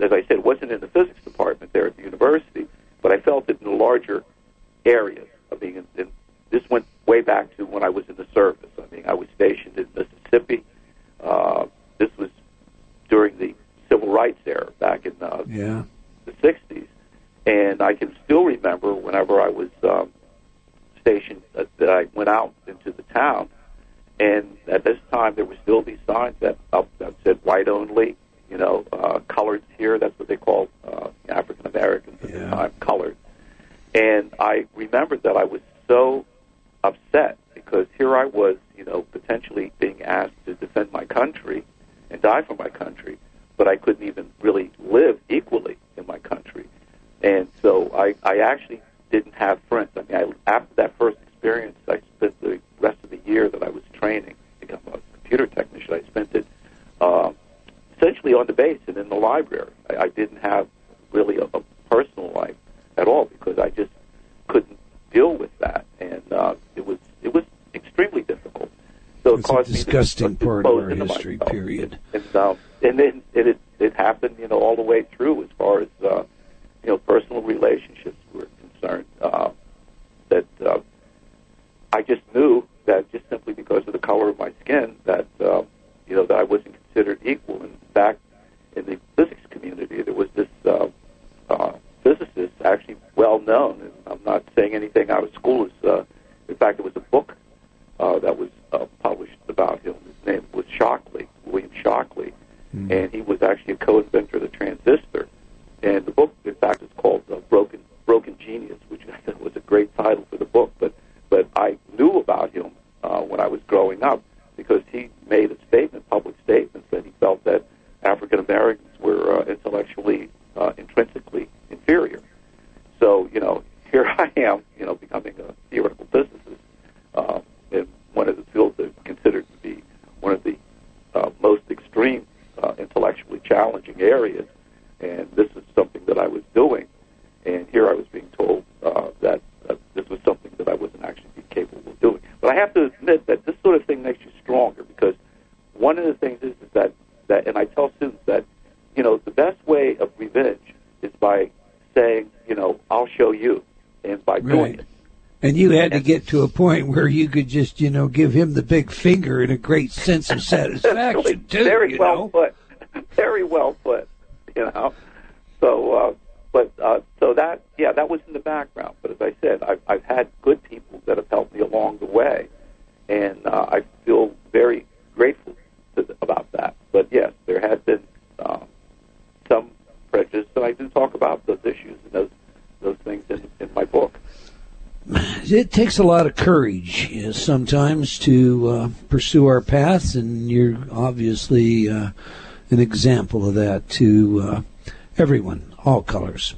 as I said, it wasn't in the physics department there at the university, but I felt it in the larger areas. I mean, in, in, this went way back to when I was in the service. I mean, I was stationed in Mississippi. Uh, this was during the civil rights era back in uh, Yeah. the 60s. And I can still remember whenever I was um, stationed uh, that I went out into the town, and at this time there would still be signs that up that said white only, you know, uh, colored here. That's what they called uh, African Americans at the time, colored. And I remembered that I was so upset because here I was, you know, potentially being asked to defend my country and die for my country, but I couldn't even really live equally in my country. And so I, I actually didn't have friends. I mean, I, after that first experience, I spent the rest of the year that I was training to become a computer technician. I spent it uh, essentially on the base and in the library. I, I didn't have really a, a personal life at all because I just couldn't deal with that, and uh, it was it was extremely difficult. So It's it a caused me to- disgusting to part of our history, myself. period. And um, and then it, it it happened, you know, all the way through as far as uh, you know personal relationships were concerned. Uh, that uh, I just knew that just simply because of the color of my skin, that uh, you know that I wasn't considered equal. In fact, in the physics community, there was this uh, uh, physicist, actually well known, and I'm not saying anything out of school. Is uh, in fact, it was a book uh, that was uh, published about him. His name was Shockley, William Shockley, and he was actually a co-inventor of the transistor. And the book, in fact, is called uh, Broken Broken Genius, which was a great title for the book. But but I knew about him uh, when I was growing up because he made a statement, public statements, that he felt that African Americans were uh, intellectually uh, intrinsically inferior. So you know, here I am, you know, becoming a theoretical physicist uh, in one of the fields that are considered to be one of the uh, most extreme uh, intellectually challenging areas, and this is something that I was doing, and here I was being told uh, that uh, this was something that I wasn't actually capable of doing. But I have to admit that this sort of thing makes you stronger because one of the things is, is that that, and I tell students that you know the best way of revenge is by saying, you know, I'll show you, and by doing Right. it. And you had to get to a point where you could just, you know, give him the big finger and a great sense of satisfaction too. Very you well know? put. Very well put. You know. So, uh, but uh, so that yeah, that was in the background. But as I said, I've, I've had good people that have helped me along the way, and uh, I feel very grateful to, about that. But yes, there had been um, some prejudice, and I do talk about those issues and those those things in, in my book. It takes a lot of courage uh, sometimes to uh, pursue our paths, and you're obviously uh, an example of that to uh, everyone, all colors.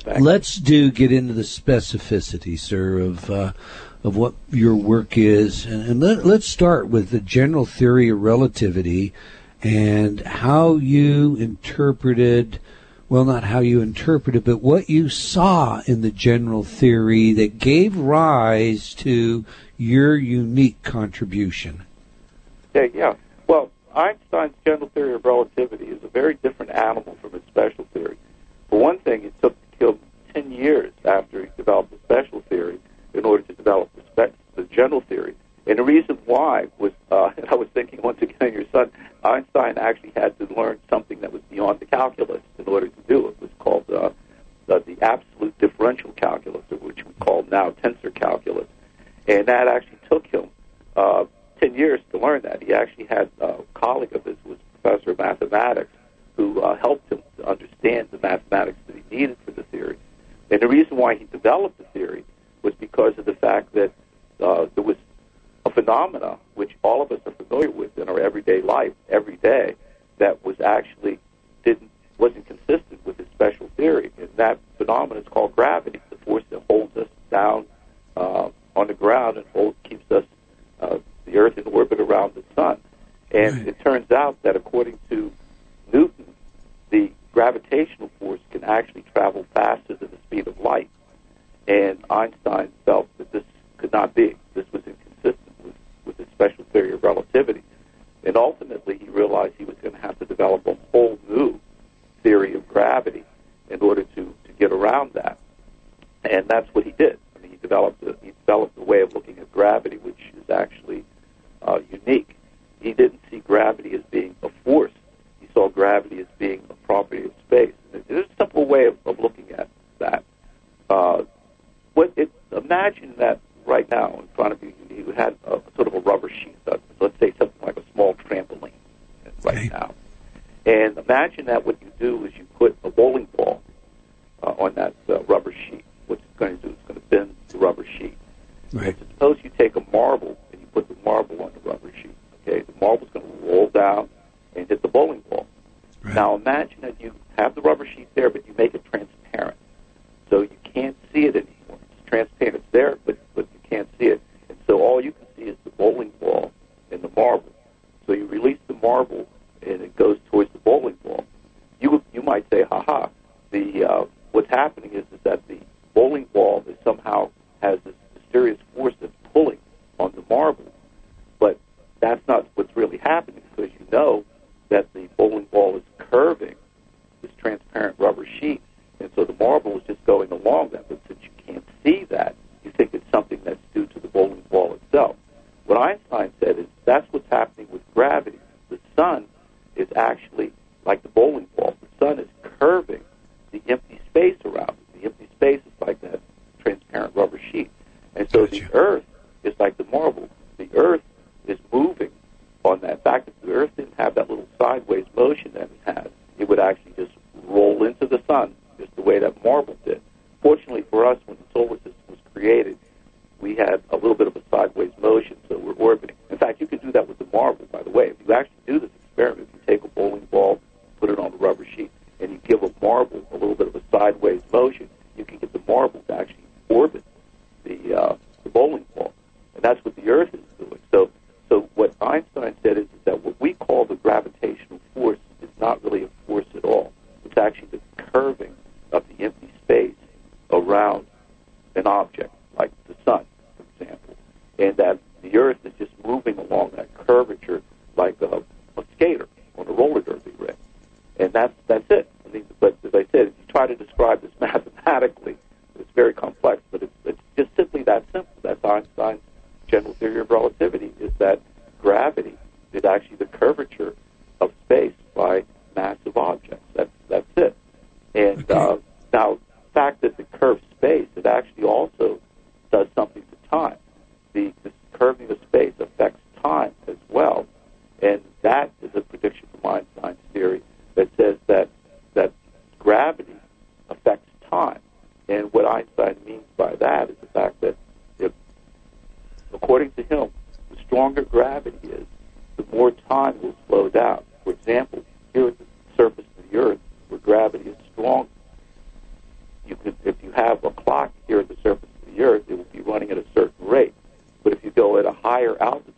Thanks. Let's do get into the specificity, sir, of uh, of what your work is, and, and let, let's start with the general theory of relativity and how you interpreted well, not how you interpret it, but what you saw in the general theory that gave rise to your unique contribution. Yeah, yeah. Well, Einstein's general theory of relativity is a very different animal from his special theory. For one thing, it took him 10 years after he developed the special theory in order to develop the, general theory. And the reason why was, uh, I was thinking once again, your son, Einstein actually had to learn something that was beyond the calculus in order to do it. It was called uh, the, the absolute differential calculus, which we call now tensor calculus. And that actually took him uh, 10 years to learn that. He actually had a colleague of his who was a professor of mathematics who uh, helped him to understand the mathematics that he needed for the theory. And the reason why he developed the theory was because of the fact that uh, there was a phenomena which all of us are familiar with in our everyday life every day that was actually didn't wasn't consistent with his special theory, and that phenomenon is called gravity, the force that holds us down uh, on the ground and hold, keeps us uh, the Earth in orbit around the sun. And Right. it turns out that according to Newton, the gravitational force can actually travel faster than the speed of light. And Einstein felt that this could not be. This was inconsistent his special theory of relativity. And ultimately, he realized he was going to have to develop a whole new theory of gravity in order to, to get around that. And that's what he did. I mean, he developed a, he developed a way of looking at gravity which is actually uh, unique. He didn't see gravity as being a force. He saw gravity as being a property of space. And There's a simple way of, of looking at that. Uh, what it, imagine that right now in front of you, you had a sort of a rubber sheet. Let's say something like a small trampoline right Okay. now. And imagine that what you do is you put a bowling ball uh, on that uh, rubber sheet. What it's going to do is going to bend the rubber sheet. Right. So Suppose you take a marble and you put the marble on the rubber sheet. Okay, the marble's going to roll down and hit the bowling ball. Right. Now imagine that you have the rubber sheet there, but you make it transparent, so you can't see it anymore. Transparent. It's there, but but you can't see it, and so all you can see is the bowling ball and the marble. So you release the marble, and it goes towards the bowling ball. You you might say, "Ha ha!" The uh, what's happening is, is that the bowling ball is somehow has this mysterious force that's pulling on the marble, but that's not what's really happening because you know that the bowling ball is curving this transparent rubber sheet, and so the marble is just going along that. But since you can't see that, you think it's something that's due to the bowling ball itself. What Einstein said is that's what's happening with gravity. The sun is actually like the bowling ball. The sun is curving the empty space around it. The empty space is like that transparent rubber sheet. And so the Earth is like the marble. The Earth is moving on that. In fact, if the Earth didn't have that little sideways motion that it has, it would actually just roll into the sun, just the way that marble did. Fortunately for us, when the solar system was created, we had a little bit of a sideways motion, so we're orbiting. In fact, you can do that with the marble, by the way. If you actually do this experiment, you take a bowling ball, put it on a rubber sheet, and you give a marble a little bit of a sideways motion, you can get the marble to actually orbit the uh, the bowling ball, and that's what the Earth is doing. So, so what Einstein said is, is that what we call the gravitational force is not really a force at all. It's actually the curving of the empty space around an object, like the sun, for example, and that the Earth is just moving along that curvature like a, a skater on a roller derby ring, and that's that's it. I mean, but as I said, if you try to describe this mathematically, it's very complex, but it's, it's just simply that simple. That's Einstein's general theory of relativity: is that gravity is actually the curvature of space by massive objects. That's that's it. And Okay. uh, now, the fact that the curved space, it actually also does something to time. The, the curving of space affects time as well, and that is a prediction from Einstein's theory that says that that gravity affects time. And what Einstein means by that is the fact that, if, according to him, the stronger gravity is, the more time will slow down. For example, here at the surface of the Earth, where gravity is strong, you could, if you have a clock here at the surface of the Earth, it will be running at a certain rate. But if you go at a higher altitude,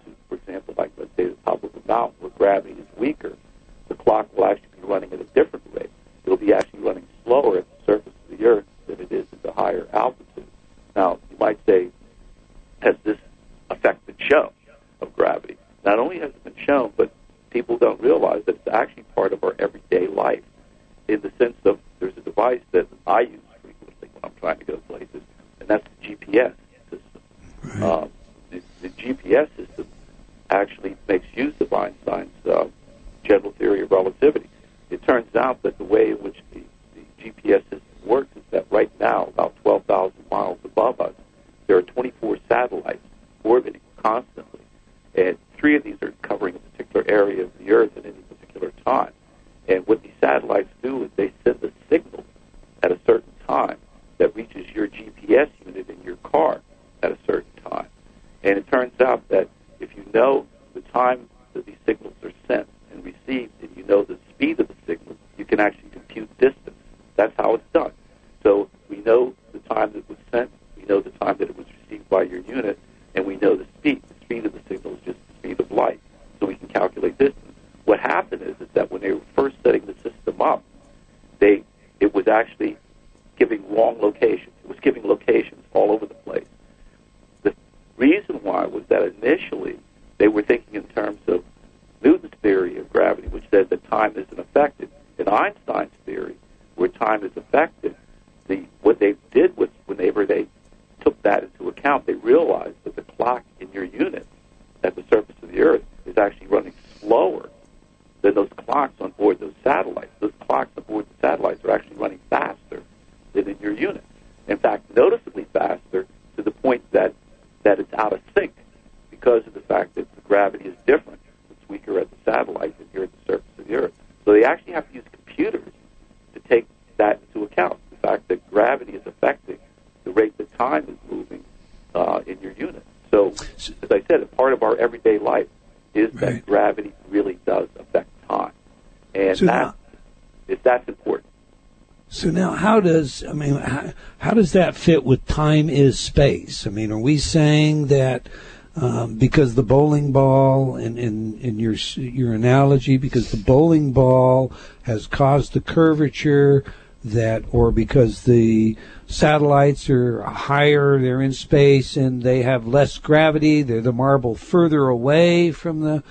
how does I mean, how, how does that fit with time is space? I mean, are we saying that um, because the bowling ball, in, in in your your analogy, because the bowling ball has caused the curvature that, or because the satellites are higher, they're in space and they have less gravity, they're the marble further away from the, you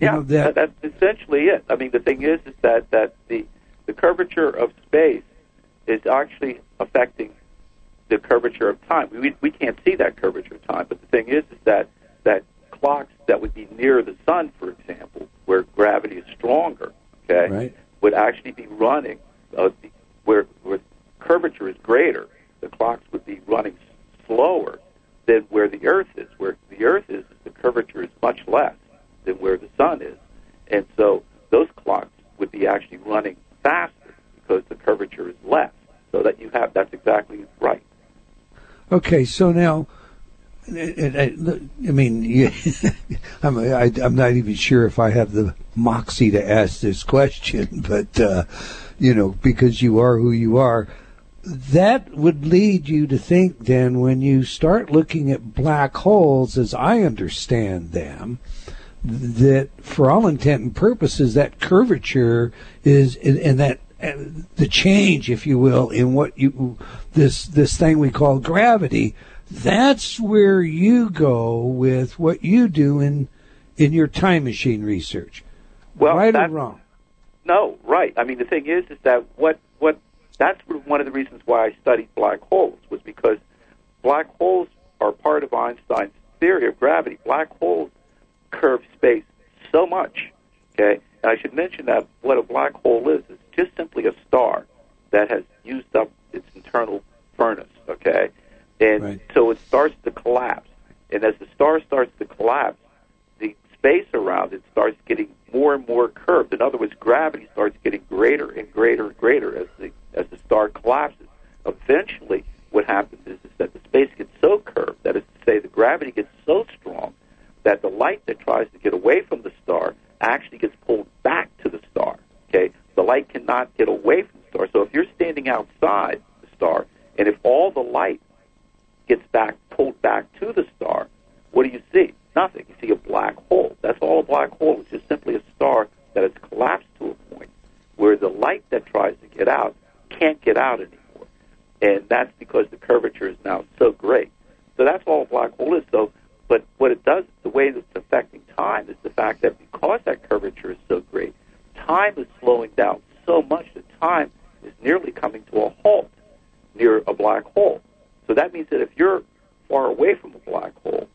yeah, know, that that's essentially it. I mean, the thing is, is that that the the curvature of space is actually affecting the curvature of time. We we can't see that curvature of time, but the thing is, is that that clocks that would be near the sun, for example, where gravity is stronger, okay, Right. would actually be running uh, where where curvature is greater. The clocks would be running slower than where the Earth is. Where the Earth is, the curvature is much less than where the sun is, and so those clocks would be actually running faster because the curvature is less. So that you have that's exactly right. Okay, so now, I mean, you, I'm, I, I'm not even sure if I have the moxie to ask this question, but uh, you know, because you are who you are, that would lead you to think then when you start looking at black holes, as I understand them, that for all intent and purposes, that curvature is, and, and that the change, if you will, in what you this this thing we call gravity. That's where you go with what you do in in your time machine research. Well, right or wrong? No, right. I mean, the thing is, is that what what that's one of the reasons why I studied black holes was because black holes are part of Einstein's theory of gravity. Black holes curve space so much. Okay, and I should mention that what a black hole is is just simply a star that has used up its internal furnace. Okay, and Right. so it starts to collapse, and as the star starts to collapse, the space around it starts getting more and more curved. In other words, gravity starts getting greater and greater and greater as the as the star collapses. Eventually, what happens is, is that the space gets so curved, that is to say, the gravity gets so strong that the light that tries to get away from the star actually gets pulled back to the star. Okay, the light cannot get away from the star. So if you're standing outside the star, and if all the light gets back pulled back to the star, what do you see? Nothing. You see a black hole. That's all a black hole is just simply a star that has collapsed to a point where the light that tries to get out can't get out anymore. And that's because the curvature is now so great. So that's all a black hole is. So, but what it does, the way that it's affecting time is the fact that because that curvature is so great, time is slowing down so much that time is nearly coming to a halt near a black hole. So that means that if you're far away from a black hole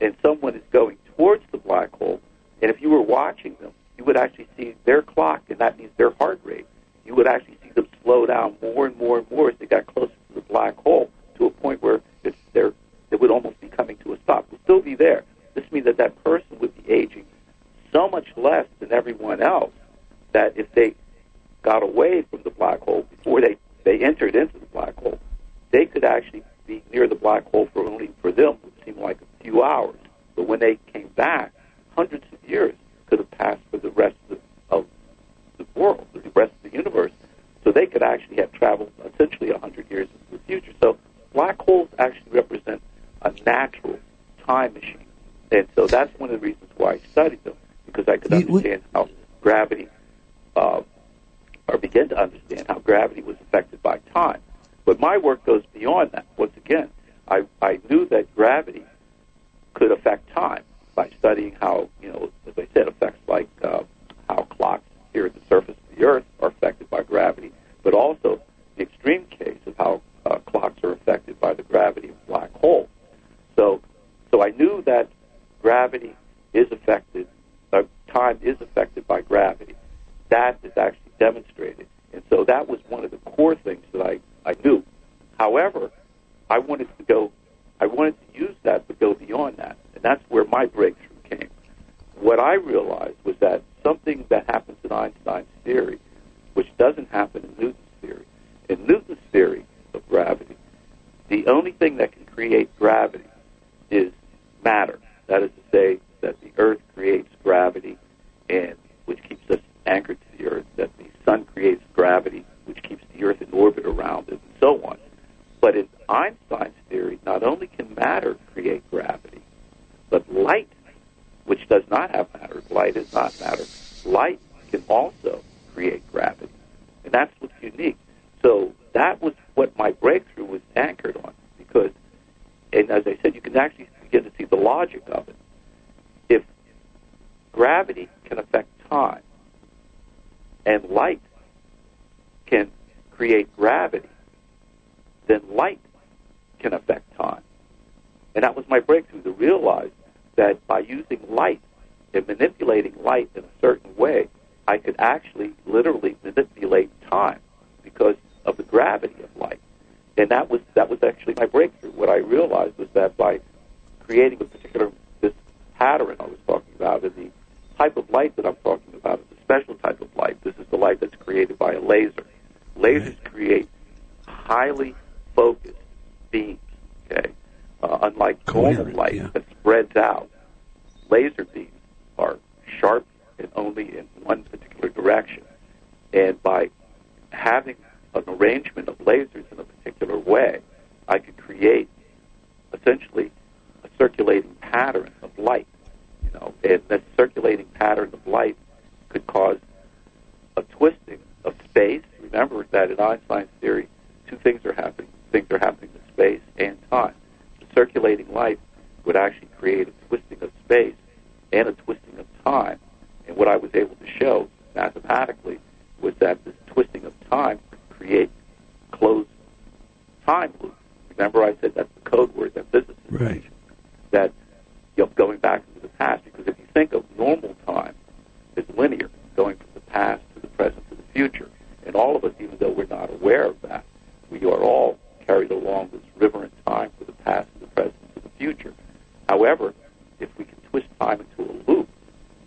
and someone is going towards the black hole, and if you were watching them you would actually see their clock, and that means their heart rate. You would actually see them slow down more and more and more as they got closer to the black hole to a point where it's there it would almost be coming to a stop. It would still be there. This means that that person would be aging so much less than everyone else that if they got away from the black hole before they, they entered into the black hole, they could actually be near the black hole for only for them would seem like a few hours. But when they came back, hundreds of years could have passed for the rest of the, of the world, the rest of the universe. So they could actually have traveled essentially a hundred years into the future. So black holes actually represent a natural time machine. And so that's one of the reasons why I studied them, because I could understand how gravity, uh, or begin to understand how gravity was affected by time. But my work goes beyond that. Once again, I, I knew that gravity could affect time by studying how, you know, as I said, effects like uh, how clocks here at the surface of the Earth are affected by gravity, but also the extreme case of how uh, clocks are affected by the gravity of black holes. So, so I knew that gravity is affected, uh, time is affected by gravity. That is actually demonstrated. And so that was one of the core things that I, I knew. However, I wanted to go, I wanted to use that to go beyond that. And that's where my breakthrough came. What I realized was that something that happens in Einstein's theory, which doesn't happen in Newton's theory. In Newton's theory of gravity, the only thing that can create gravity is matter. That is to say that the Earth creates gravity, and which keeps us anchored to the Earth. That the Sun creates gravity, which keeps the Earth in orbit around it, and so on. But in Einstein's theory, not only can matter create gravity, but light, which does not have matter, light is not matter, light can also create gravity. And that's what's unique. So that was what my breakthrough was anchored on. Because, and as I said, you can actually begin to see the logic of it. If gravity can affect time, and light can create gravity, then light can affect time. And that was my breakthrough to realize that by using light and manipulating light in a certain way, I could actually literally manipulate time because of the gravity of light. And that was that was actually my breakthrough. What I realized was that by creating a particular this pattern I was talking about, and the type of light that I'm talking about is a special type of light. This is the light that's created by a laser. Lasers create highly focused beams. Okay, uh, unlike normal light yeah. that spreads out, laser beams are sharp and only in one particular direction. And by having an arrangement of lasers in a particular way, I could create essentially a circulating pattern of light. You know, and that circulating pattern of light could cause a twisting of space. Remember that in Einstein's theory, two things are happening. Things are happening in space and time. The circulating light would actually create a twisting of space and a twisting of time. And what I was able to show mathematically was that this twisting of time could create closed time loops. Remember, I said that's the code word that physicists Right. use. That you know, going back into the past, because if you think of normal time as linear, going from the past to the present to future, and all of us, even though we're not aware of that, we are all carried along this river in time from the past to the present to the future. However, if we can twist time into a loop,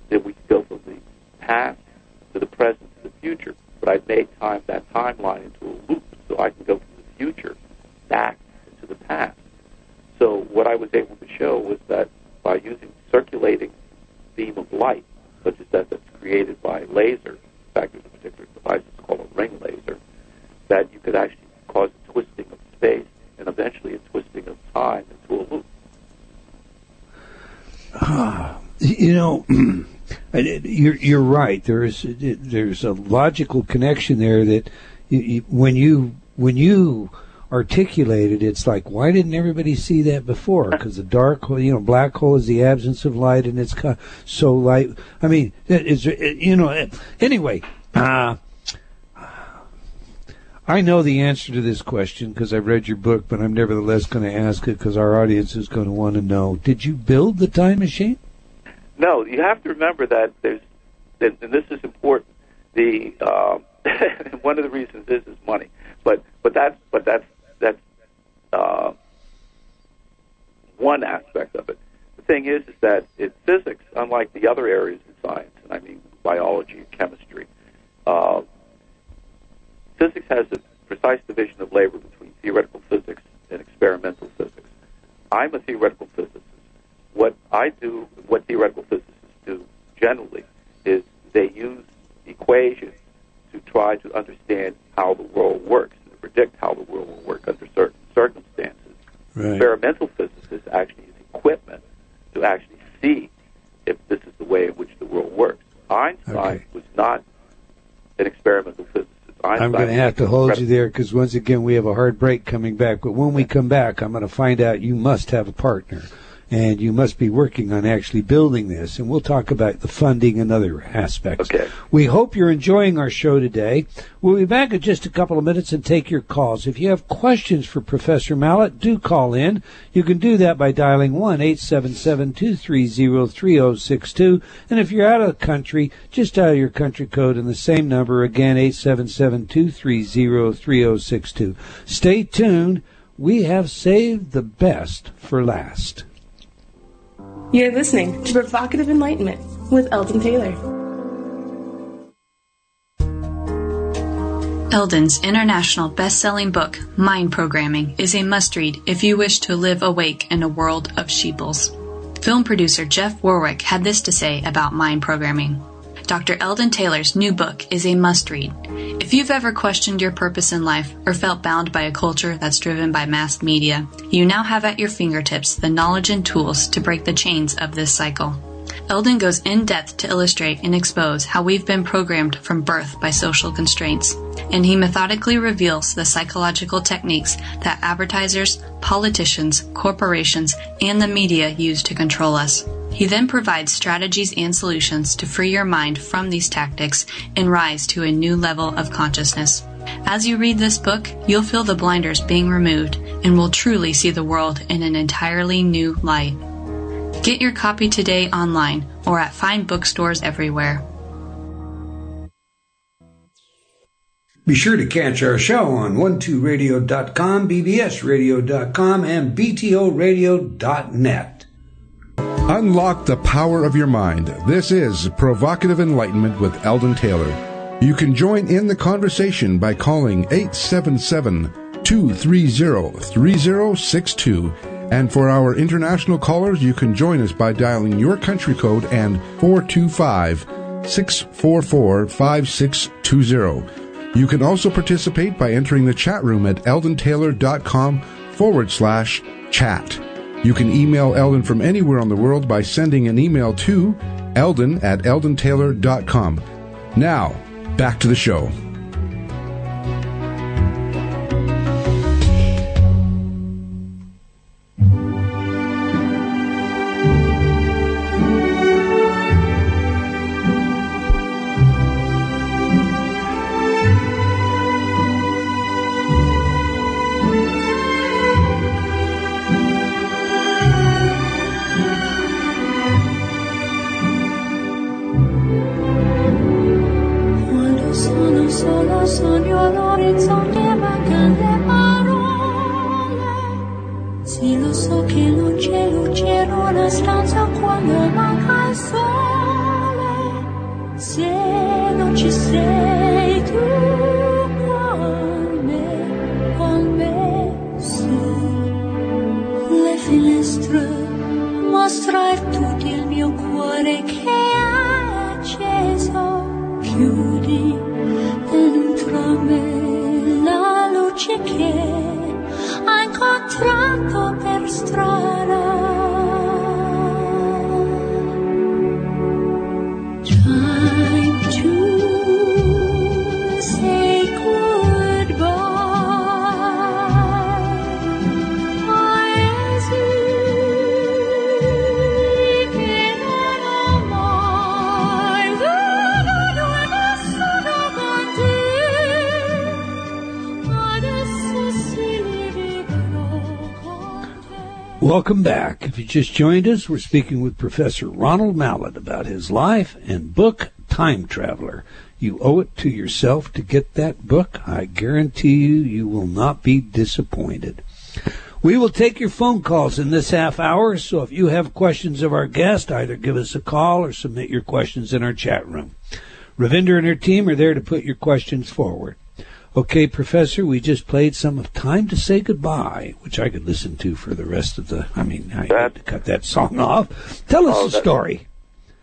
then we can go from the past to the present to the future. But I've made time that timeline into a loop, so I can go from the future back into the past. So what I was able to show was that by using circulating beam of light, such as that that's created by laser, in fact, there's a particular device that's called a ring laser, that you could actually cause a twisting of space and eventually a twisting of time into a loop. You know, and it- you're you're right. There's there's a logical connection there that you, when you when you articulate it, it's like why didn't everybody see that before? Because the dark hole, you know, black hole is the absence of light, and it's so light. I mean, it's it- you know. Anyway, uh, I know the answer to this question because I've read your book, but I'm nevertheless going to ask it because our audience is going to want to know. Did you build the time machine? No, you have to remember that there's and, this is important. The um, one of the reasons is is money, but but that's but that's that's uh, one aspect of it. The thing is, is that in physics, unlike the other areas in science, and I mean biology and chemistry, uh, physics has a precise division of labor between theoretical physics and experimental physics. I'm a theoretical physicist. What I do, what theoretical physicists do generally, is they use equations to try to understand how the world works and predict how the world will work under certain circumstances. Right. Experimental physicists actually use equipment to actually see if this is the way in which the world works. Einstein Okay. was not an experimental physicist. Einstein I'm going to have to hold you there because once again we have a hard break coming back. But when we come back, I'm going to find out you must have a partner, and you must be working on actually building this. And we'll talk about the funding and other aspects. Okay. We hope you're enjoying our show today. We'll be back in just a couple of minutes and take your calls. If you have questions for Professor Mallett, do call in. You can do that by dialing 1-877-230-3062. And if you're out of the country, just dial your country code and the same number again, 877-230-3062. Stay tuned. We have saved the best for last. You're listening to Provocative Enlightenment with Eldon Taylor. Eldon's international best-selling book, Mind Programming, is a must-read if you wish to live awake in a world of sheeples. Film producer Jeff Warwick had this to say about mind programming. Dr. Eldon Taylor's new book is a must-read. If you've ever questioned your purpose in life or felt bound by a culture that's driven by mass media, you now have at your fingertips the knowledge and tools to break the chains of this cycle. Eldon goes in depth to illustrate and expose how we've been programmed from birth by social constraints, and he methodically reveals the psychological techniques that advertisers, politicians, corporations, and the media use to control us. He then provides strategies and solutions to free your mind from these tactics and rise to a new level of consciousness. As you read this book, you'll feel the blinders being removed and will truly see the world in an entirely new light. Get your copy today online or at fine bookstores everywhere. Be sure to catch our show on 12radio.com, bbsradio.com, and btoradio.net. Unlock the power of your mind. This is Provocative Enlightenment with Eldon Taylor. You can join in the conversation by calling 877 230 3062. And for our international callers, you can join us by dialing your country code and 425 644 5620. You can also participate by entering the chat room at eldontaylor.com forward slash chat. You can email Eldon from anywhere on the world by sending an email to eldon at eldontaylor.com. Now, back to the show. Just joined us, we're speaking with Professor Ronald Mallett about his life and book Time Traveler. You owe it to yourself to get that book. I guarantee you, you will not be disappointed. We will take your phone calls in this half hour, so if you have questions of our guest, either give us a call or submit your questions in our chat room. Ravinder and her team are there to put your questions forward. Okay, Professor, we just played some of Time to Say Goodbye, which I could listen to for the rest of the. I mean, I had to cut that song off. Tell us Oh, the that- story.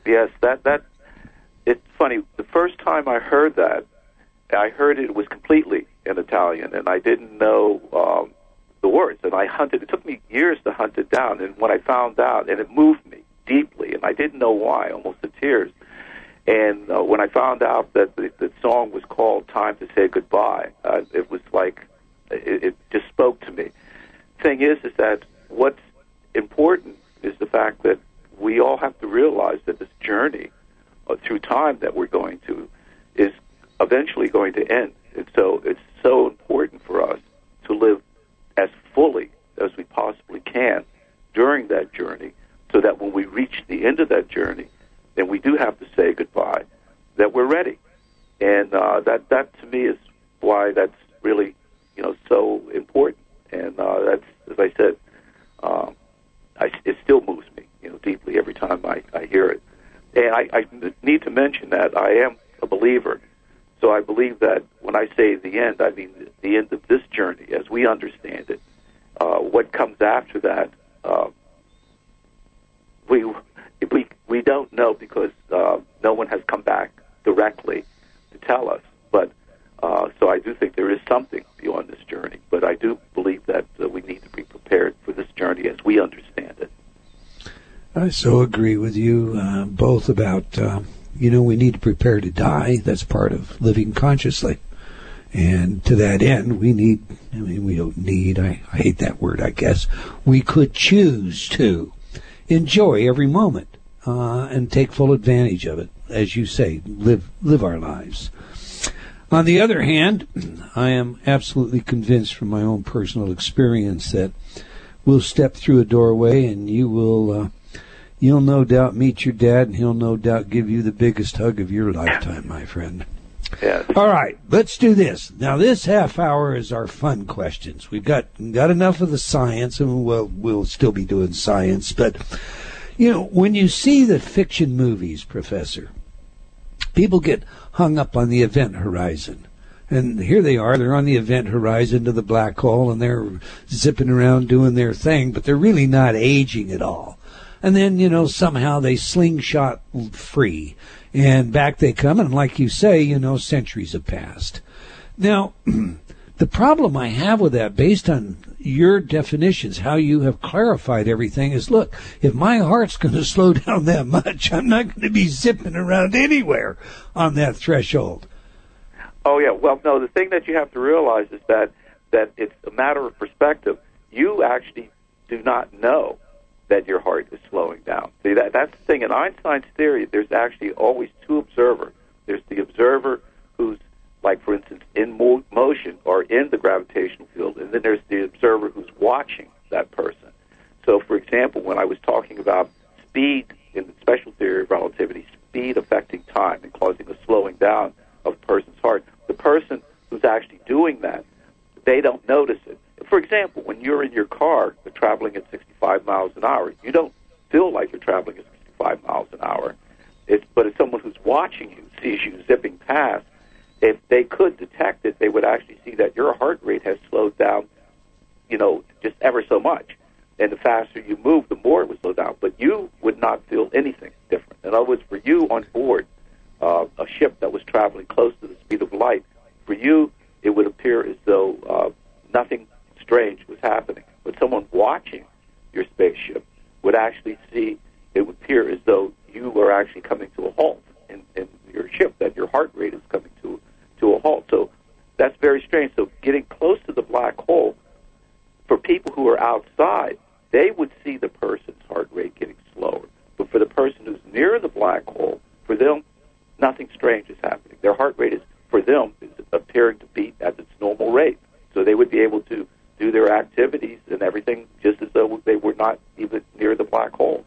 Yes, that that it's funny. The first time I heard that, I heard it was completely in Italian, and I didn't know um, the words. And I hunted. It took me years to hunt it down. And when I found out, and it moved me deeply, and I didn't know why, almost to tears. And uh, when I found out that the, the song was called "Time to Say Goodbye," uh, it was like it, it just spoke to me. Thing is, is that what's important is the fact that we all have to realize that this journey uh, through time that we're going to is eventually going to end. And so it's so important for us to live as fully as we possibly can during that journey so that when we reach the end of that journey and we do have to say goodbye, that we're ready. And uh, that, that to me is why that's really, you know, so important. And uh, that's, as I said, um, I, it still moves me, you know, deeply every time I, I hear it. And I, I need to mention that I am a believer, so I believe that when I say the end, I mean the, end of this journey as we understand it. Uh, what comes after that, uh, we we we don't know because uh, no one has come back directly to tell us. But uh, so I do think there is something beyond this journey. But I do believe that uh, we need to be prepared for this journey as we understand it. I so agree with you uh, both about, uh, you know, we need to prepare to die. That's part of living consciously. And to that end, we need, I mean, we don't need, I, I hate that word, I guess. We could choose to enjoy every moment uh, and take full advantage of it. As you say, live, live our lives. On the other hand, I am absolutely convinced from my own personal experience that we'll step through a doorway and you will, uh, you'll no doubt meet your dad and he'll no doubt give you the biggest hug of your lifetime, my friend. Yes. All right, let's do this. Now, this half hour is our fun questions. We've got got enough of the science, and we'll we'll still be doing science. But you know, when you see the fiction movies, Professor, people get hung up on the event horizon. And here they are, they're on the event horizon to the black hole and they're zipping around doing their thing, but they're really not aging at all. And then, you know, somehow they slingshot free and back they come. And like you say, you know, centuries have passed. Now, the problem I have with that, based on your definitions, how you have clarified everything, is look, if my heart's going to slow down that much, I'm not going to be zipping around anywhere on that threshold. Oh yeah. Well, no. The thing that you have to realize is that that it's a matter of perspective. You actually do not know that your heart is slowing down. See that that's the thing in Einstein's theory. There's actually always two observers. There's the observer who's like, for instance, in mo- motion or in the gravitational field, and then there's the observer who's watching that person. So, for example, when I was talking about speed in the special theory of relativity, speed affecting time and causing a slowing down of a person's heart, the person who's actually doing that, they don't notice it. For example, when you're in your car traveling at 65 miles an hour, you don't feel like you're traveling at 65 miles an hour. It's, but if someone who's watching you sees you zipping past, if they could detect it, they would actually see that your heart rate has slowed down, you know, just ever so much. And the faster you move, the more it would slow down. But you would not feel anything different. In other words, for you on board uh, a ship that was traveling close to the speed of light, for you, it would appear as though uh, nothing strange was happening. But someone watching your spaceship would actually see it would appear as though you were actually coming to a halt in, in your ship, that your heart rate is coming to to a halt. So that's very strange. So getting close to the black hole, for people who are outside, they would see the person's heart rate getting slower. But for the person who's near the black hole, for them, nothing strange is happening. Their heart rate is, for them, is appearing to beat at its normal rate. So they would be able to do their activities and everything just as though they were not even near the black hole.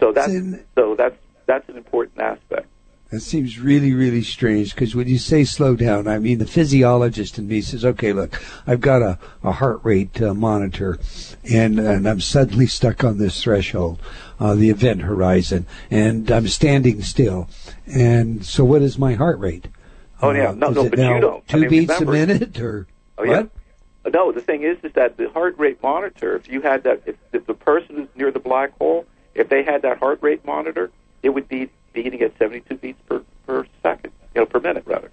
So that's so that's that's an important aspect. That's seems really, really strange because when you say slow down, I mean the physiologist in me says, "Okay, look, I've got a, a heart rate uh, monitor, and and I'm suddenly stuck on this threshold, uh, the event horizon, and I'm standing still, and so what is my heart rate? Oh, yeah. Uh, No, no, but you don't. I Two mean, beats remember- a minute, or Oh yeah. what? No, the thing is, is that the heart rate monitor. If you had that, if, if the person is near the black hole, if they had that heart rate monitor, it would be beating at 72 beats per per second, you know, per minute rather.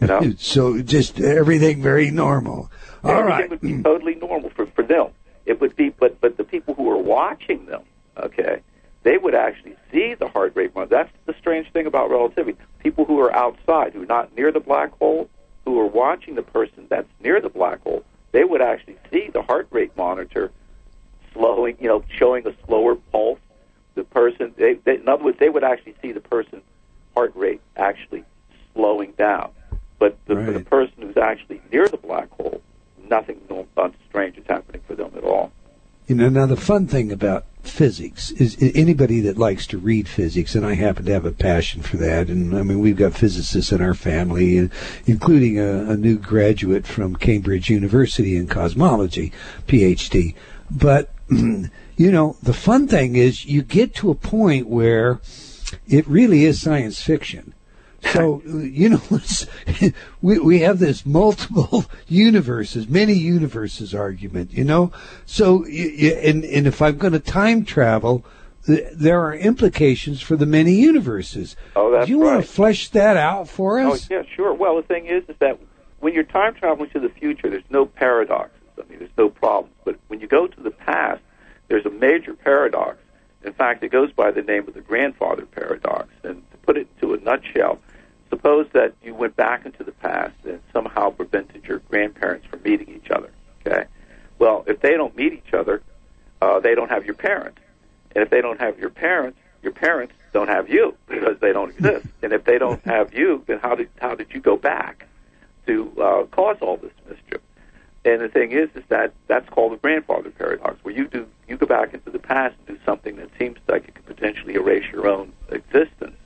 You know, So just everything very normal. All Everything right. would be totally normal for for them. It would be, but but the people who are watching them, okay, they would actually see the heart rate monitor. That's the strange thing about relativity. People who are outside, who are not near the black hole, who are watching the person that's near the black hole, they would actually see the heart rate monitor slowing, you know, showing a slower pulse. The person, they, they, in other words, they would actually see the person's heart rate actually slowing down. But the, for the person who's actually near the black hole, nothing uh, strange is happening for them at all. You know, now the fun thing about physics is anybody that likes to read physics, and I happen to have a passion for that. And I mean, we've got physicists in our family, including a, a new graduate from Cambridge University in cosmology, PhD. But you know, the fun thing is you get to a point where it really is science fiction. So you know, it's, we we have this multiple universes, many universes argument. You know, so and and if I'm going to time travel, there are implications for the many universes. Oh, that's Do you want to flesh that out for oh, us? Oh yeah, sure. Well, the thing is, is that when you're time traveling to the future, there's no paradoxes. I mean, there's no problems. But when you go to the past, there's a major paradox. In fact, it goes by the name of the grandfather paradox. And to put it into a nutshell, suppose that you went back into the past and somehow prevented your grandparents from meeting each other. Okay. Well, if they don't meet each other, uh, they don't have your parents. And if they don't have your parents, your parents don't have you because they don't exist. and if they don't have you, then how did how did you go back to uh, cause all this mischief? And the thing is, is that that's called the grandfather paradox, where you do you go back into the past and do something that seems like it could potentially erase your own existence.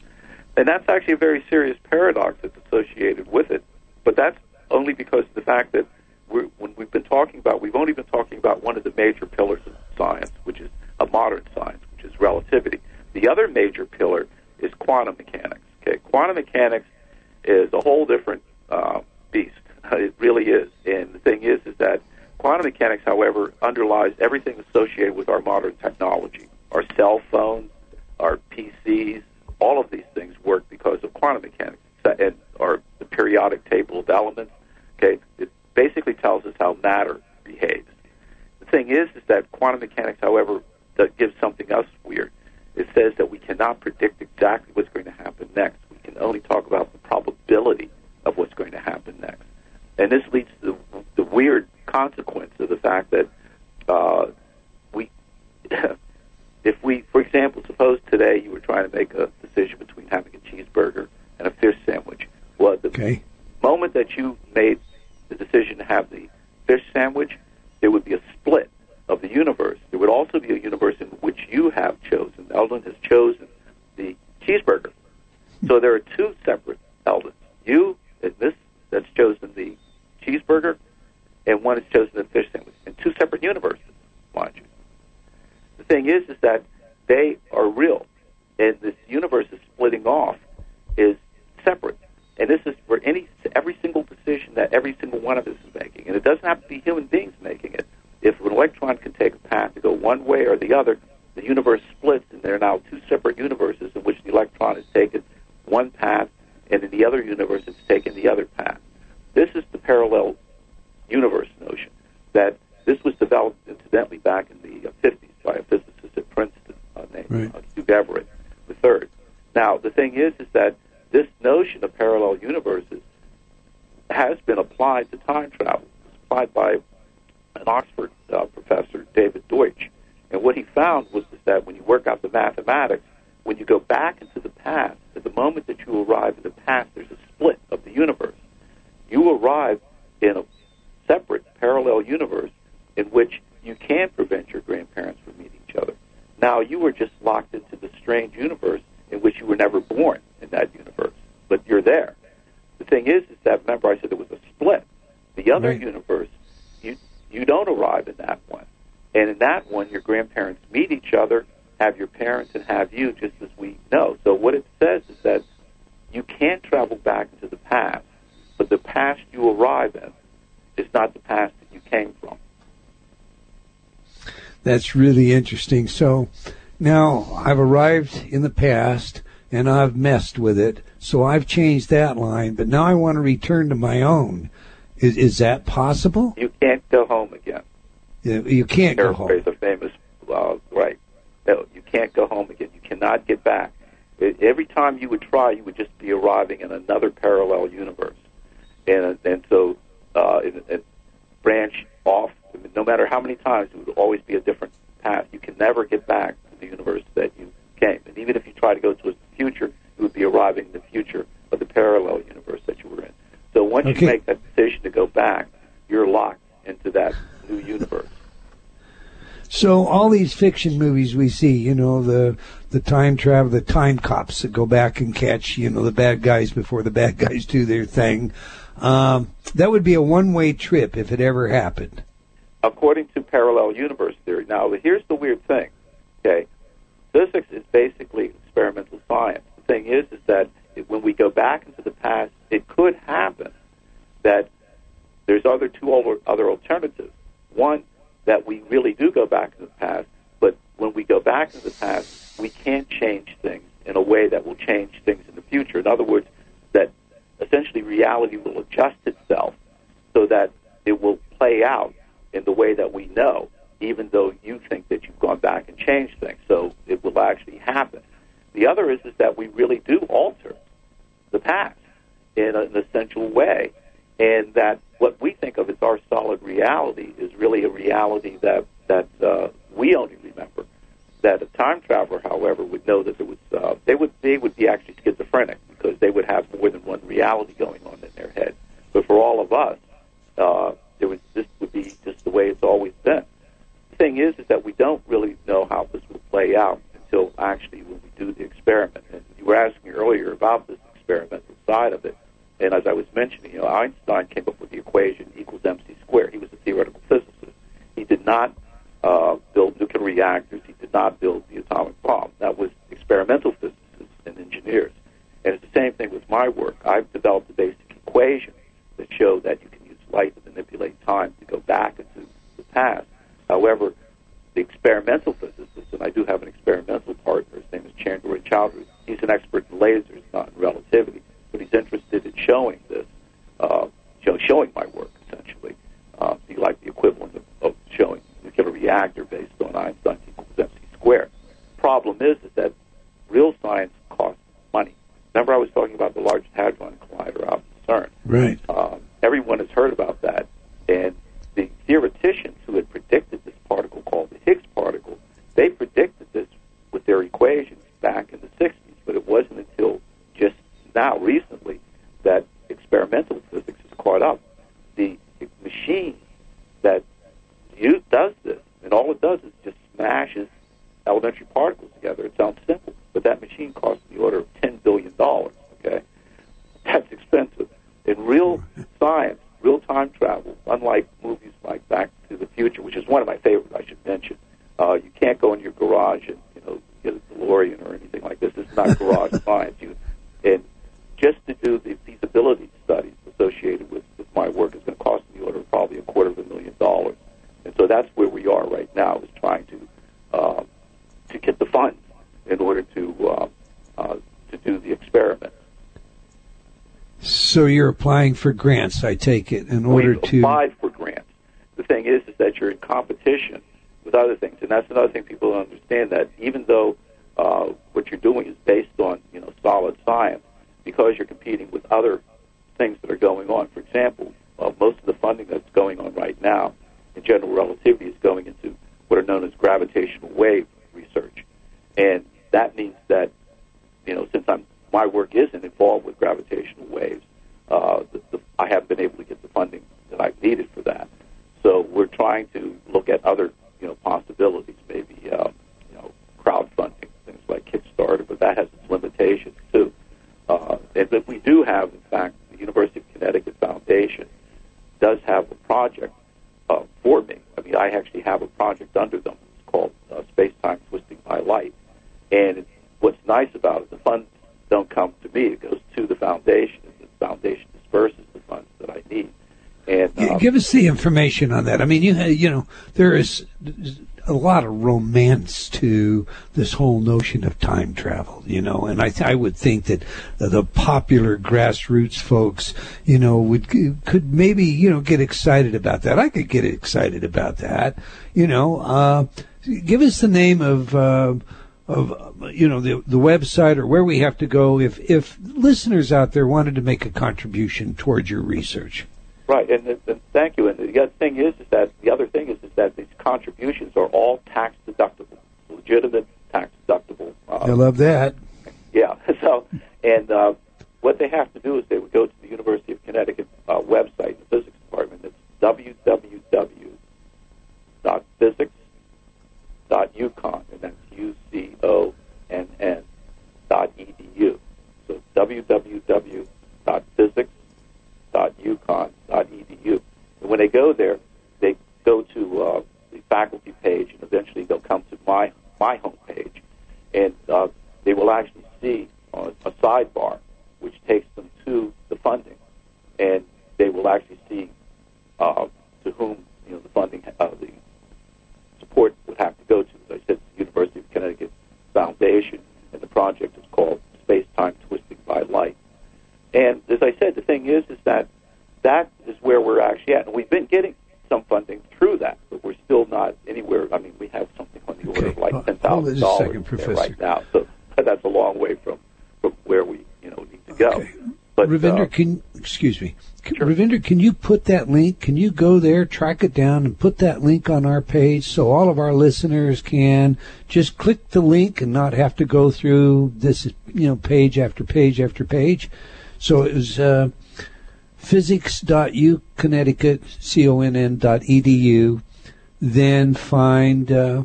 And that's actually a very serious paradox that's associated with it. But that's only because of the fact that we're, when we've been talking about, we've only been talking about one of the major pillars of science, which is a modern science, which is relativity. The other major pillar is quantum mechanics. Okay, quantum mechanics is a whole different uh, beast. It really is. And the thing is, is that quantum mechanics, however, underlies everything associated with our modern technology. Our cell phones, our PCs, all of these things work because of quantum mechanics. And our the periodic table of elements. Okay, it basically tells us how matter behaves. The thing is, is that quantum mechanics, however, that gives something else weird. It says that we cannot predict exactly what's going to happen next. We can only talk about the probability of what's going to happen next. And this leads to the, the weird consequence of the fact that uh, we, if we, for example, suppose today you were trying to make a decision between having a cheeseburger and a fish sandwich. Well, the Okay. moment that you made the decision to have the fish sandwich, there would be a split of the universe. There would also be a universe in which you have chosen. Eldon has chosen the cheeseburger. So there are two separate Eldons. You, and this, that's chosen the cheeseburger, and one has chosen the fish sandwich. In two separate universes, mind you. The thing is, is that they are real, and this universe is splitting off is separate. And this is for any every single decision that every single one of us is making, and it doesn't have to be human beings making it. If an electron can take a path to go one way or the other, the universe splits, and there are now two separate universes in which the electron has taken one path, and in the other universe it's taken the other path. This is the parallel universe notion that this was developed incidentally back in the uh, 50s by a physicist at Princeton uh, named Right. uh, Hugh Everett III. Now, the thing is, is that this notion of parallel universes has been applied to time travel. It's applied by an Oxford uh, professor, David Deutsch. And what he found was that when you work out the mathematics, when you go back into the past, at the moment that you arrive in the past, there's a split of the universe. You arrive in a separate parallel universe in which you can prevent your grandparents from meeting each other. Now you were just locked into the strange universe in which you were never born in that universe. but you're there. The thing is, is that remember I said there was a split. The other Right. universe, you you don't arrive in that one, and in that one, your grandparents meet each other, have your parents, and have you, just as we know. So what it says is that you can't travel back into the past, but the past you arrive in is not the past that you came from. That's really interesting. So now I've arrived in the past and I've messed with it. So I've changed that line, but now I want to return to my own. Is, is that possible? You can't go home again. You you can't go home. paraphrase a famous uh, right. No, you can't go home again. You cannot get back. Every time you would try, you would just be arriving in another parallel universe, and and so uh, it, it branch off. No matter how many times, it would always be a different path. You can never get back to the universe that you came. And even if you try to go to the future, you would be arriving in the future of the parallel universe that you were in. So once Okay. you make that decision to go back, you're locked into that new universe. So all these fiction movies we see, you know, the the time travel, the time cops that go back and catch, you know, the bad guys before the bad guys do their thing. Um, that would be a one-way trip if it ever happened. according to parallel universe theory. Now, here's the weird thing. Okay, physics is basically experimental science. The thing is, is that when we go back into the past, it could happen that there's other two other alternatives. One, that we really do go back into the past, but when we go back into the past, we can't change things in a way that will change things in the future. In other words, that essentially reality will adjust itself so that it will play out in the way that we know, even though you think that you've gone back and changed things. So it will actually happen. The other is, is that we really do alter the past in an essential way, and that what we think of as our solid reality is really a reality that that uh, we only remember. That a time traveler, however, would know that there was uh, they would they would be actually schizophrenic because they would have more than one reality going on in their head. But for all of us, uh, there was this would be just the way it's always been. The thing is, is that we don't really know how this will play out until actually when we do the experiment. And you were asking earlier about this experimental side of it, and as I was mentioning, you know, Einstein came up with the equation equals mc squared. He was a theoretical physicist. He did not uh, build nuclear reactors. He did not build the atomic bomb. That was experimental physicists and engineers. And it's the same thing with my work. I've developed a basic equation that show that you can light to manipulate time to go back into the past. However, the experimental physicist, and I do have an experimental partner, his name is Chandra Chowdhury. He's an expert in lasers, not in relativity, but he's interested in showing this, uh, show, showing my work essentially. Uh, be like the equivalent of, of showing a nuclear reactor based on Einstein's equals mc squared. Problem is, is that real science costs money. Remember, I was talking about the Largest Hadron Collider out in CERN. Right. Um, everyone has heard about that, and the theoreticians who had predicted this particle called the Higgs particle, they predicted this with their equations back in the 60s, but it wasn't until just now, recently, that experimental physics has caught up. The machine that you, does this, and all it does is just smashes elementary particles together. It sounds simple, but that machine costs the order of $10 billion, okay? That's expensive. In real science, real time travel, unlike movies like Back to the Future, which is one of my favorites, I should mention, uh, you can't go in your garage and you know get a DeLorean or anything like this. This is not garage science. You and just to do the feasibility studies associated with, with my work is going to cost in the order of probably a quarter of a million dollars. And so that's where we are right now, is trying to uh, to get the funds in order to uh, uh, to do the experiment. So you're applying for grants, I take it, in order to for grants. The thing is, is that you're in competition with other things, and that's another thing people don't understand. That even though uh, what you're doing is based on you know solid science, because you're competing with other things that are going on. For example, uh, most of the funding that's going on right now in general relativity is going into what are known as gravitational wave research, and that means that you know since I'm my work isn't involved with gravitational waves, uh, the, the, I haven't been able to get the funding that I've needed for that. So we're trying to look at other you know possibilities, maybe uh, you know crowdfunding things like Kickstarter, but that has its limitations too. Uh, and, but we do for me. I mean, I actually have a project under them. It's called uh, Space Time Twisting by Light. And it, what's nice about it, the funds don't come to me. It goes to the foundation, and the foundation disperses the funds that I need. And G- um, Give us the information on that. I mean, you you know, there is a lot of romance to this whole notion of time travel, you know, and I th- I would think that the popular grassroots folks, you know, would could maybe you know get excited about that. I could get excited about that, you know. Uh, give us the name of. Uh, of you know the the website or where we have to go if if listeners out there wanted to make a contribution towards your research. Right, and, and thank you. The other thing is, is that the other thing is, is that these contributions are all tax deductible, legitimate tax deductible. I Uh, love that. yeah. So, and uh, what they have to do is they would go to the University of Connecticut uh, website, the physics department. It's www.physics.uconn, and that's U C O N N dot edu. So www.physics.uconn.edu. When they go there, they go to uh, the faculty page, and eventually they'll come to my my home page, and uh, they will actually see uh, a sidebar which takes them to the funding, and they will actually see uh, to whom you know the funding, uh, the support would have to go to. As I said, the University of Connecticut Foundation, and the project is called Space Time Twisting by Light. And as I said, the thing is, is that that is where we're actually at, and we've been getting some funding through that, but we're still not anywhere. I mean, we have something on the order of Okay. like Hold- ten hold it thousand a second, dollars Professor. right now, so that's a long way from from where we you know need to go. Okay. But Ravinder, uh, can excuse me, C- Sure. Ravinder, can you put that link? Can you go there, track it down, and put that link on our page so all of our listeners can just click the link and not have to go through this, you know, page after page after page. So it was uh, physics.u Connecticut c o n n dot edu. Then find uh,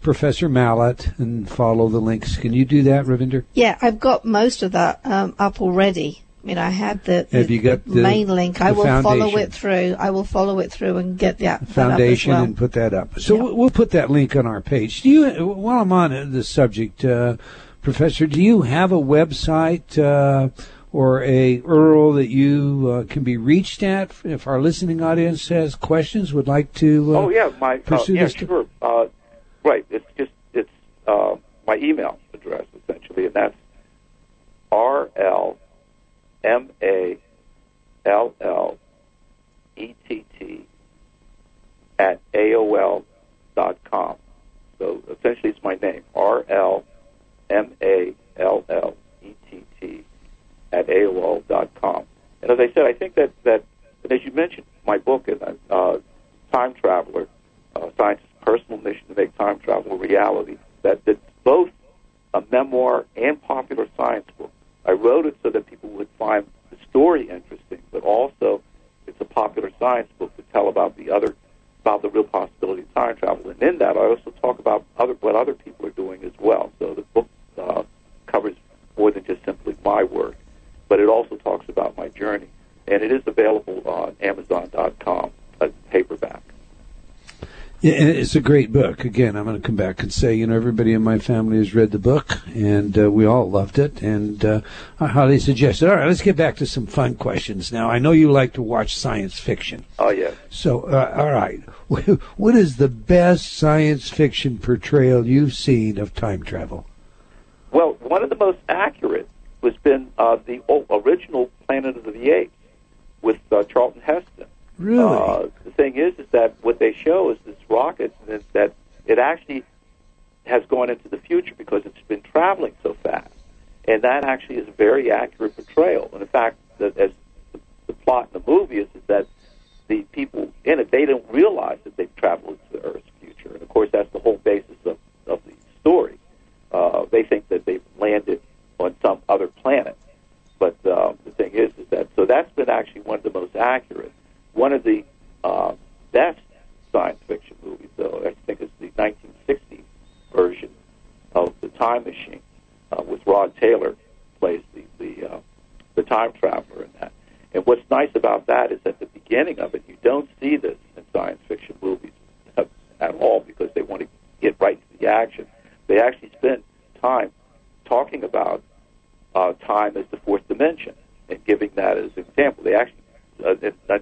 Professor Mallett and follow the links. Can you do that, Ravinder? Yeah, I've got most of that um, up already. I mean, I had the, Have the you got the- main link. I the will follow it through. I will follow it through and get that, that up as foundation well. and put that up. So Yeah. we'll- we'll put that link on our page. Do you, while I'm on the subject, uh, Professor, do you have a website uh, or a URL that you uh, can be reached at if our listening audience has questions, would like to? Uh, oh yeah, my uh, pursue yeah this- sure. Right, it's just it's uh, my email address essentially, and that's R L M A L L E T T at AOL dot com. So essentially, it's my name R L M A L L E T T at AOL dot com. And as I said, I think that that and as you mentioned, my book and uh, Time Traveler, uh, Scientists' Personal Mission to Make Time Travel a Reality, that it's both a memoir and popular science book. I wrote it so that people would find the story interesting, but also it's a popular science book to tell about the other about the real possibility of time travel. And in that, I also talk about other what other people are doing as well. So the book uh, covers more than just simply my work, but it also talks about my journey. And it is available on Amazon.com, a paperback. It's a great book. Again, I'm going to come back and say, you know, everybody in my family has read the book, and uh, we all loved it, and uh, I highly suggest it. All right, let's get back to some fun questions now. I know you like to watch science fiction. Oh yeah. So, uh, all right, what is the best science fiction portrayal you've seen of time travel? Well, one of the most accurate was been uh, the original Planet of the Apes with uh, Charlton Heston. Really? Uh, the thing is, is that what they show is this rocket is that it actually has gone into the future because it's been traveling so fast, and that actually is a very accurate portrayal. And in fact, that as the, the plot in the movie is, is that the people in it they don't realize that they've traveled into the Earth's future, and of course that's the whole basis of, of the story. Uh, they think that they've landed on some other planet, but uh, the thing is, is that so that's been actually one of the most accurate one of the uh, best science fiction movies, though I think is the 1960 version of the Time Machine, uh, with Rod Taylor plays the the, uh, the time traveler in that. And what's nice about that is at the beginning of it, you don't see this in science fiction movies at all because they want to get right to the action. They actually spend time talking about uh, time as the fourth dimension and giving that as an example. They actually, uh,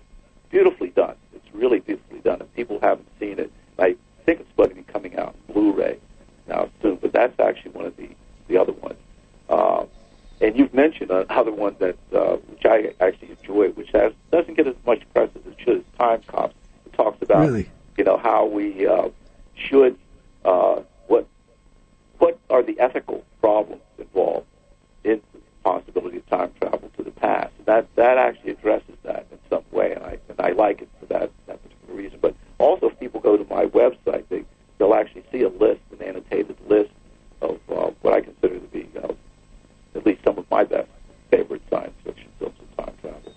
beautifully done. It's really beautifully done, and people haven't seen it. I think it's going to be coming out in Blu-ray now soon, but that's actually one of the the other ones. Uh, and you've mentioned another one that uh, which I actually enjoy, which has, doesn't get as much press as it should. Time Cops. It talks about really? you know how we uh, should uh, what what are the ethical problems involved in possibility of time travel to the past. That that actually addresses that in some way, and I and I like it for that that particular reason. But also, if people go to my website, they they'll actually see a list, an annotated list of uh, what I consider to be uh, at least some of my best favorite science fiction films of time travel.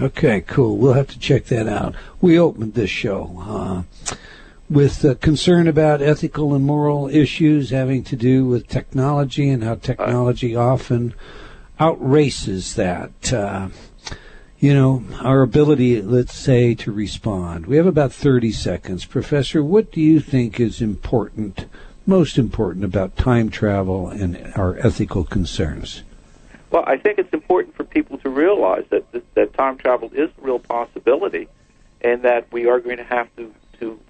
Okay, cool. We'll have to check that out. We opened this show uh, with uh, concern about ethical and moral issues having to do with technology and how technology often outraces that. Uh, you know, our ability, let's say, to respond. We have about 30 seconds. Professor, what do you think is important, most important about time travel and our ethical concerns? Well, I think it's important for people to realize that that, that time travel is a real possibility, and that we are going to have to to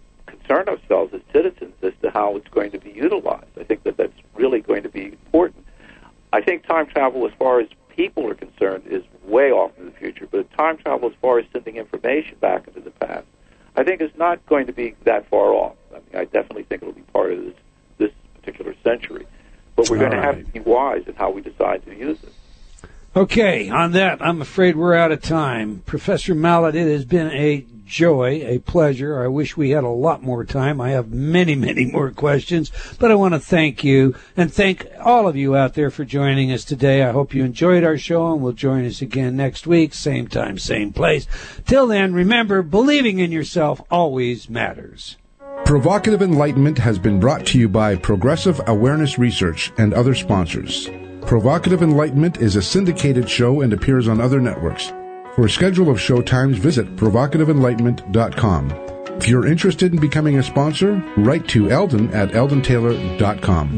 concern ourselves as citizens as to how it's going to be utilized. I think that that's really going to be important. I think time travel, as far as people are concerned, is way off in the future. But time travel, as far as sending information back into the past, I think is not going to be that far off. I mean, I definitely think it'll be part of this this particular century. But we're All going to have to be wise in how we decide to use it. Okay, on that, I'm afraid we're out of time. Professor Mallett, it has been a joy, a pleasure. I wish we had a lot more time. I have many, many more questions, but I want to thank you and thank all of you out there for joining us today. I hope you enjoyed our show and will join us again next week, same time, same place. Till then, remember, believing in yourself always matters. Provocative Enlightenment has been brought to you by Progressive Awareness Research and other sponsors. Provocative Enlightenment is a syndicated show and appears on other networks. For a schedule of show times, visit provocativeenlightenment.com. If you're interested in becoming a sponsor, write to Eldon at eldontaylor.com.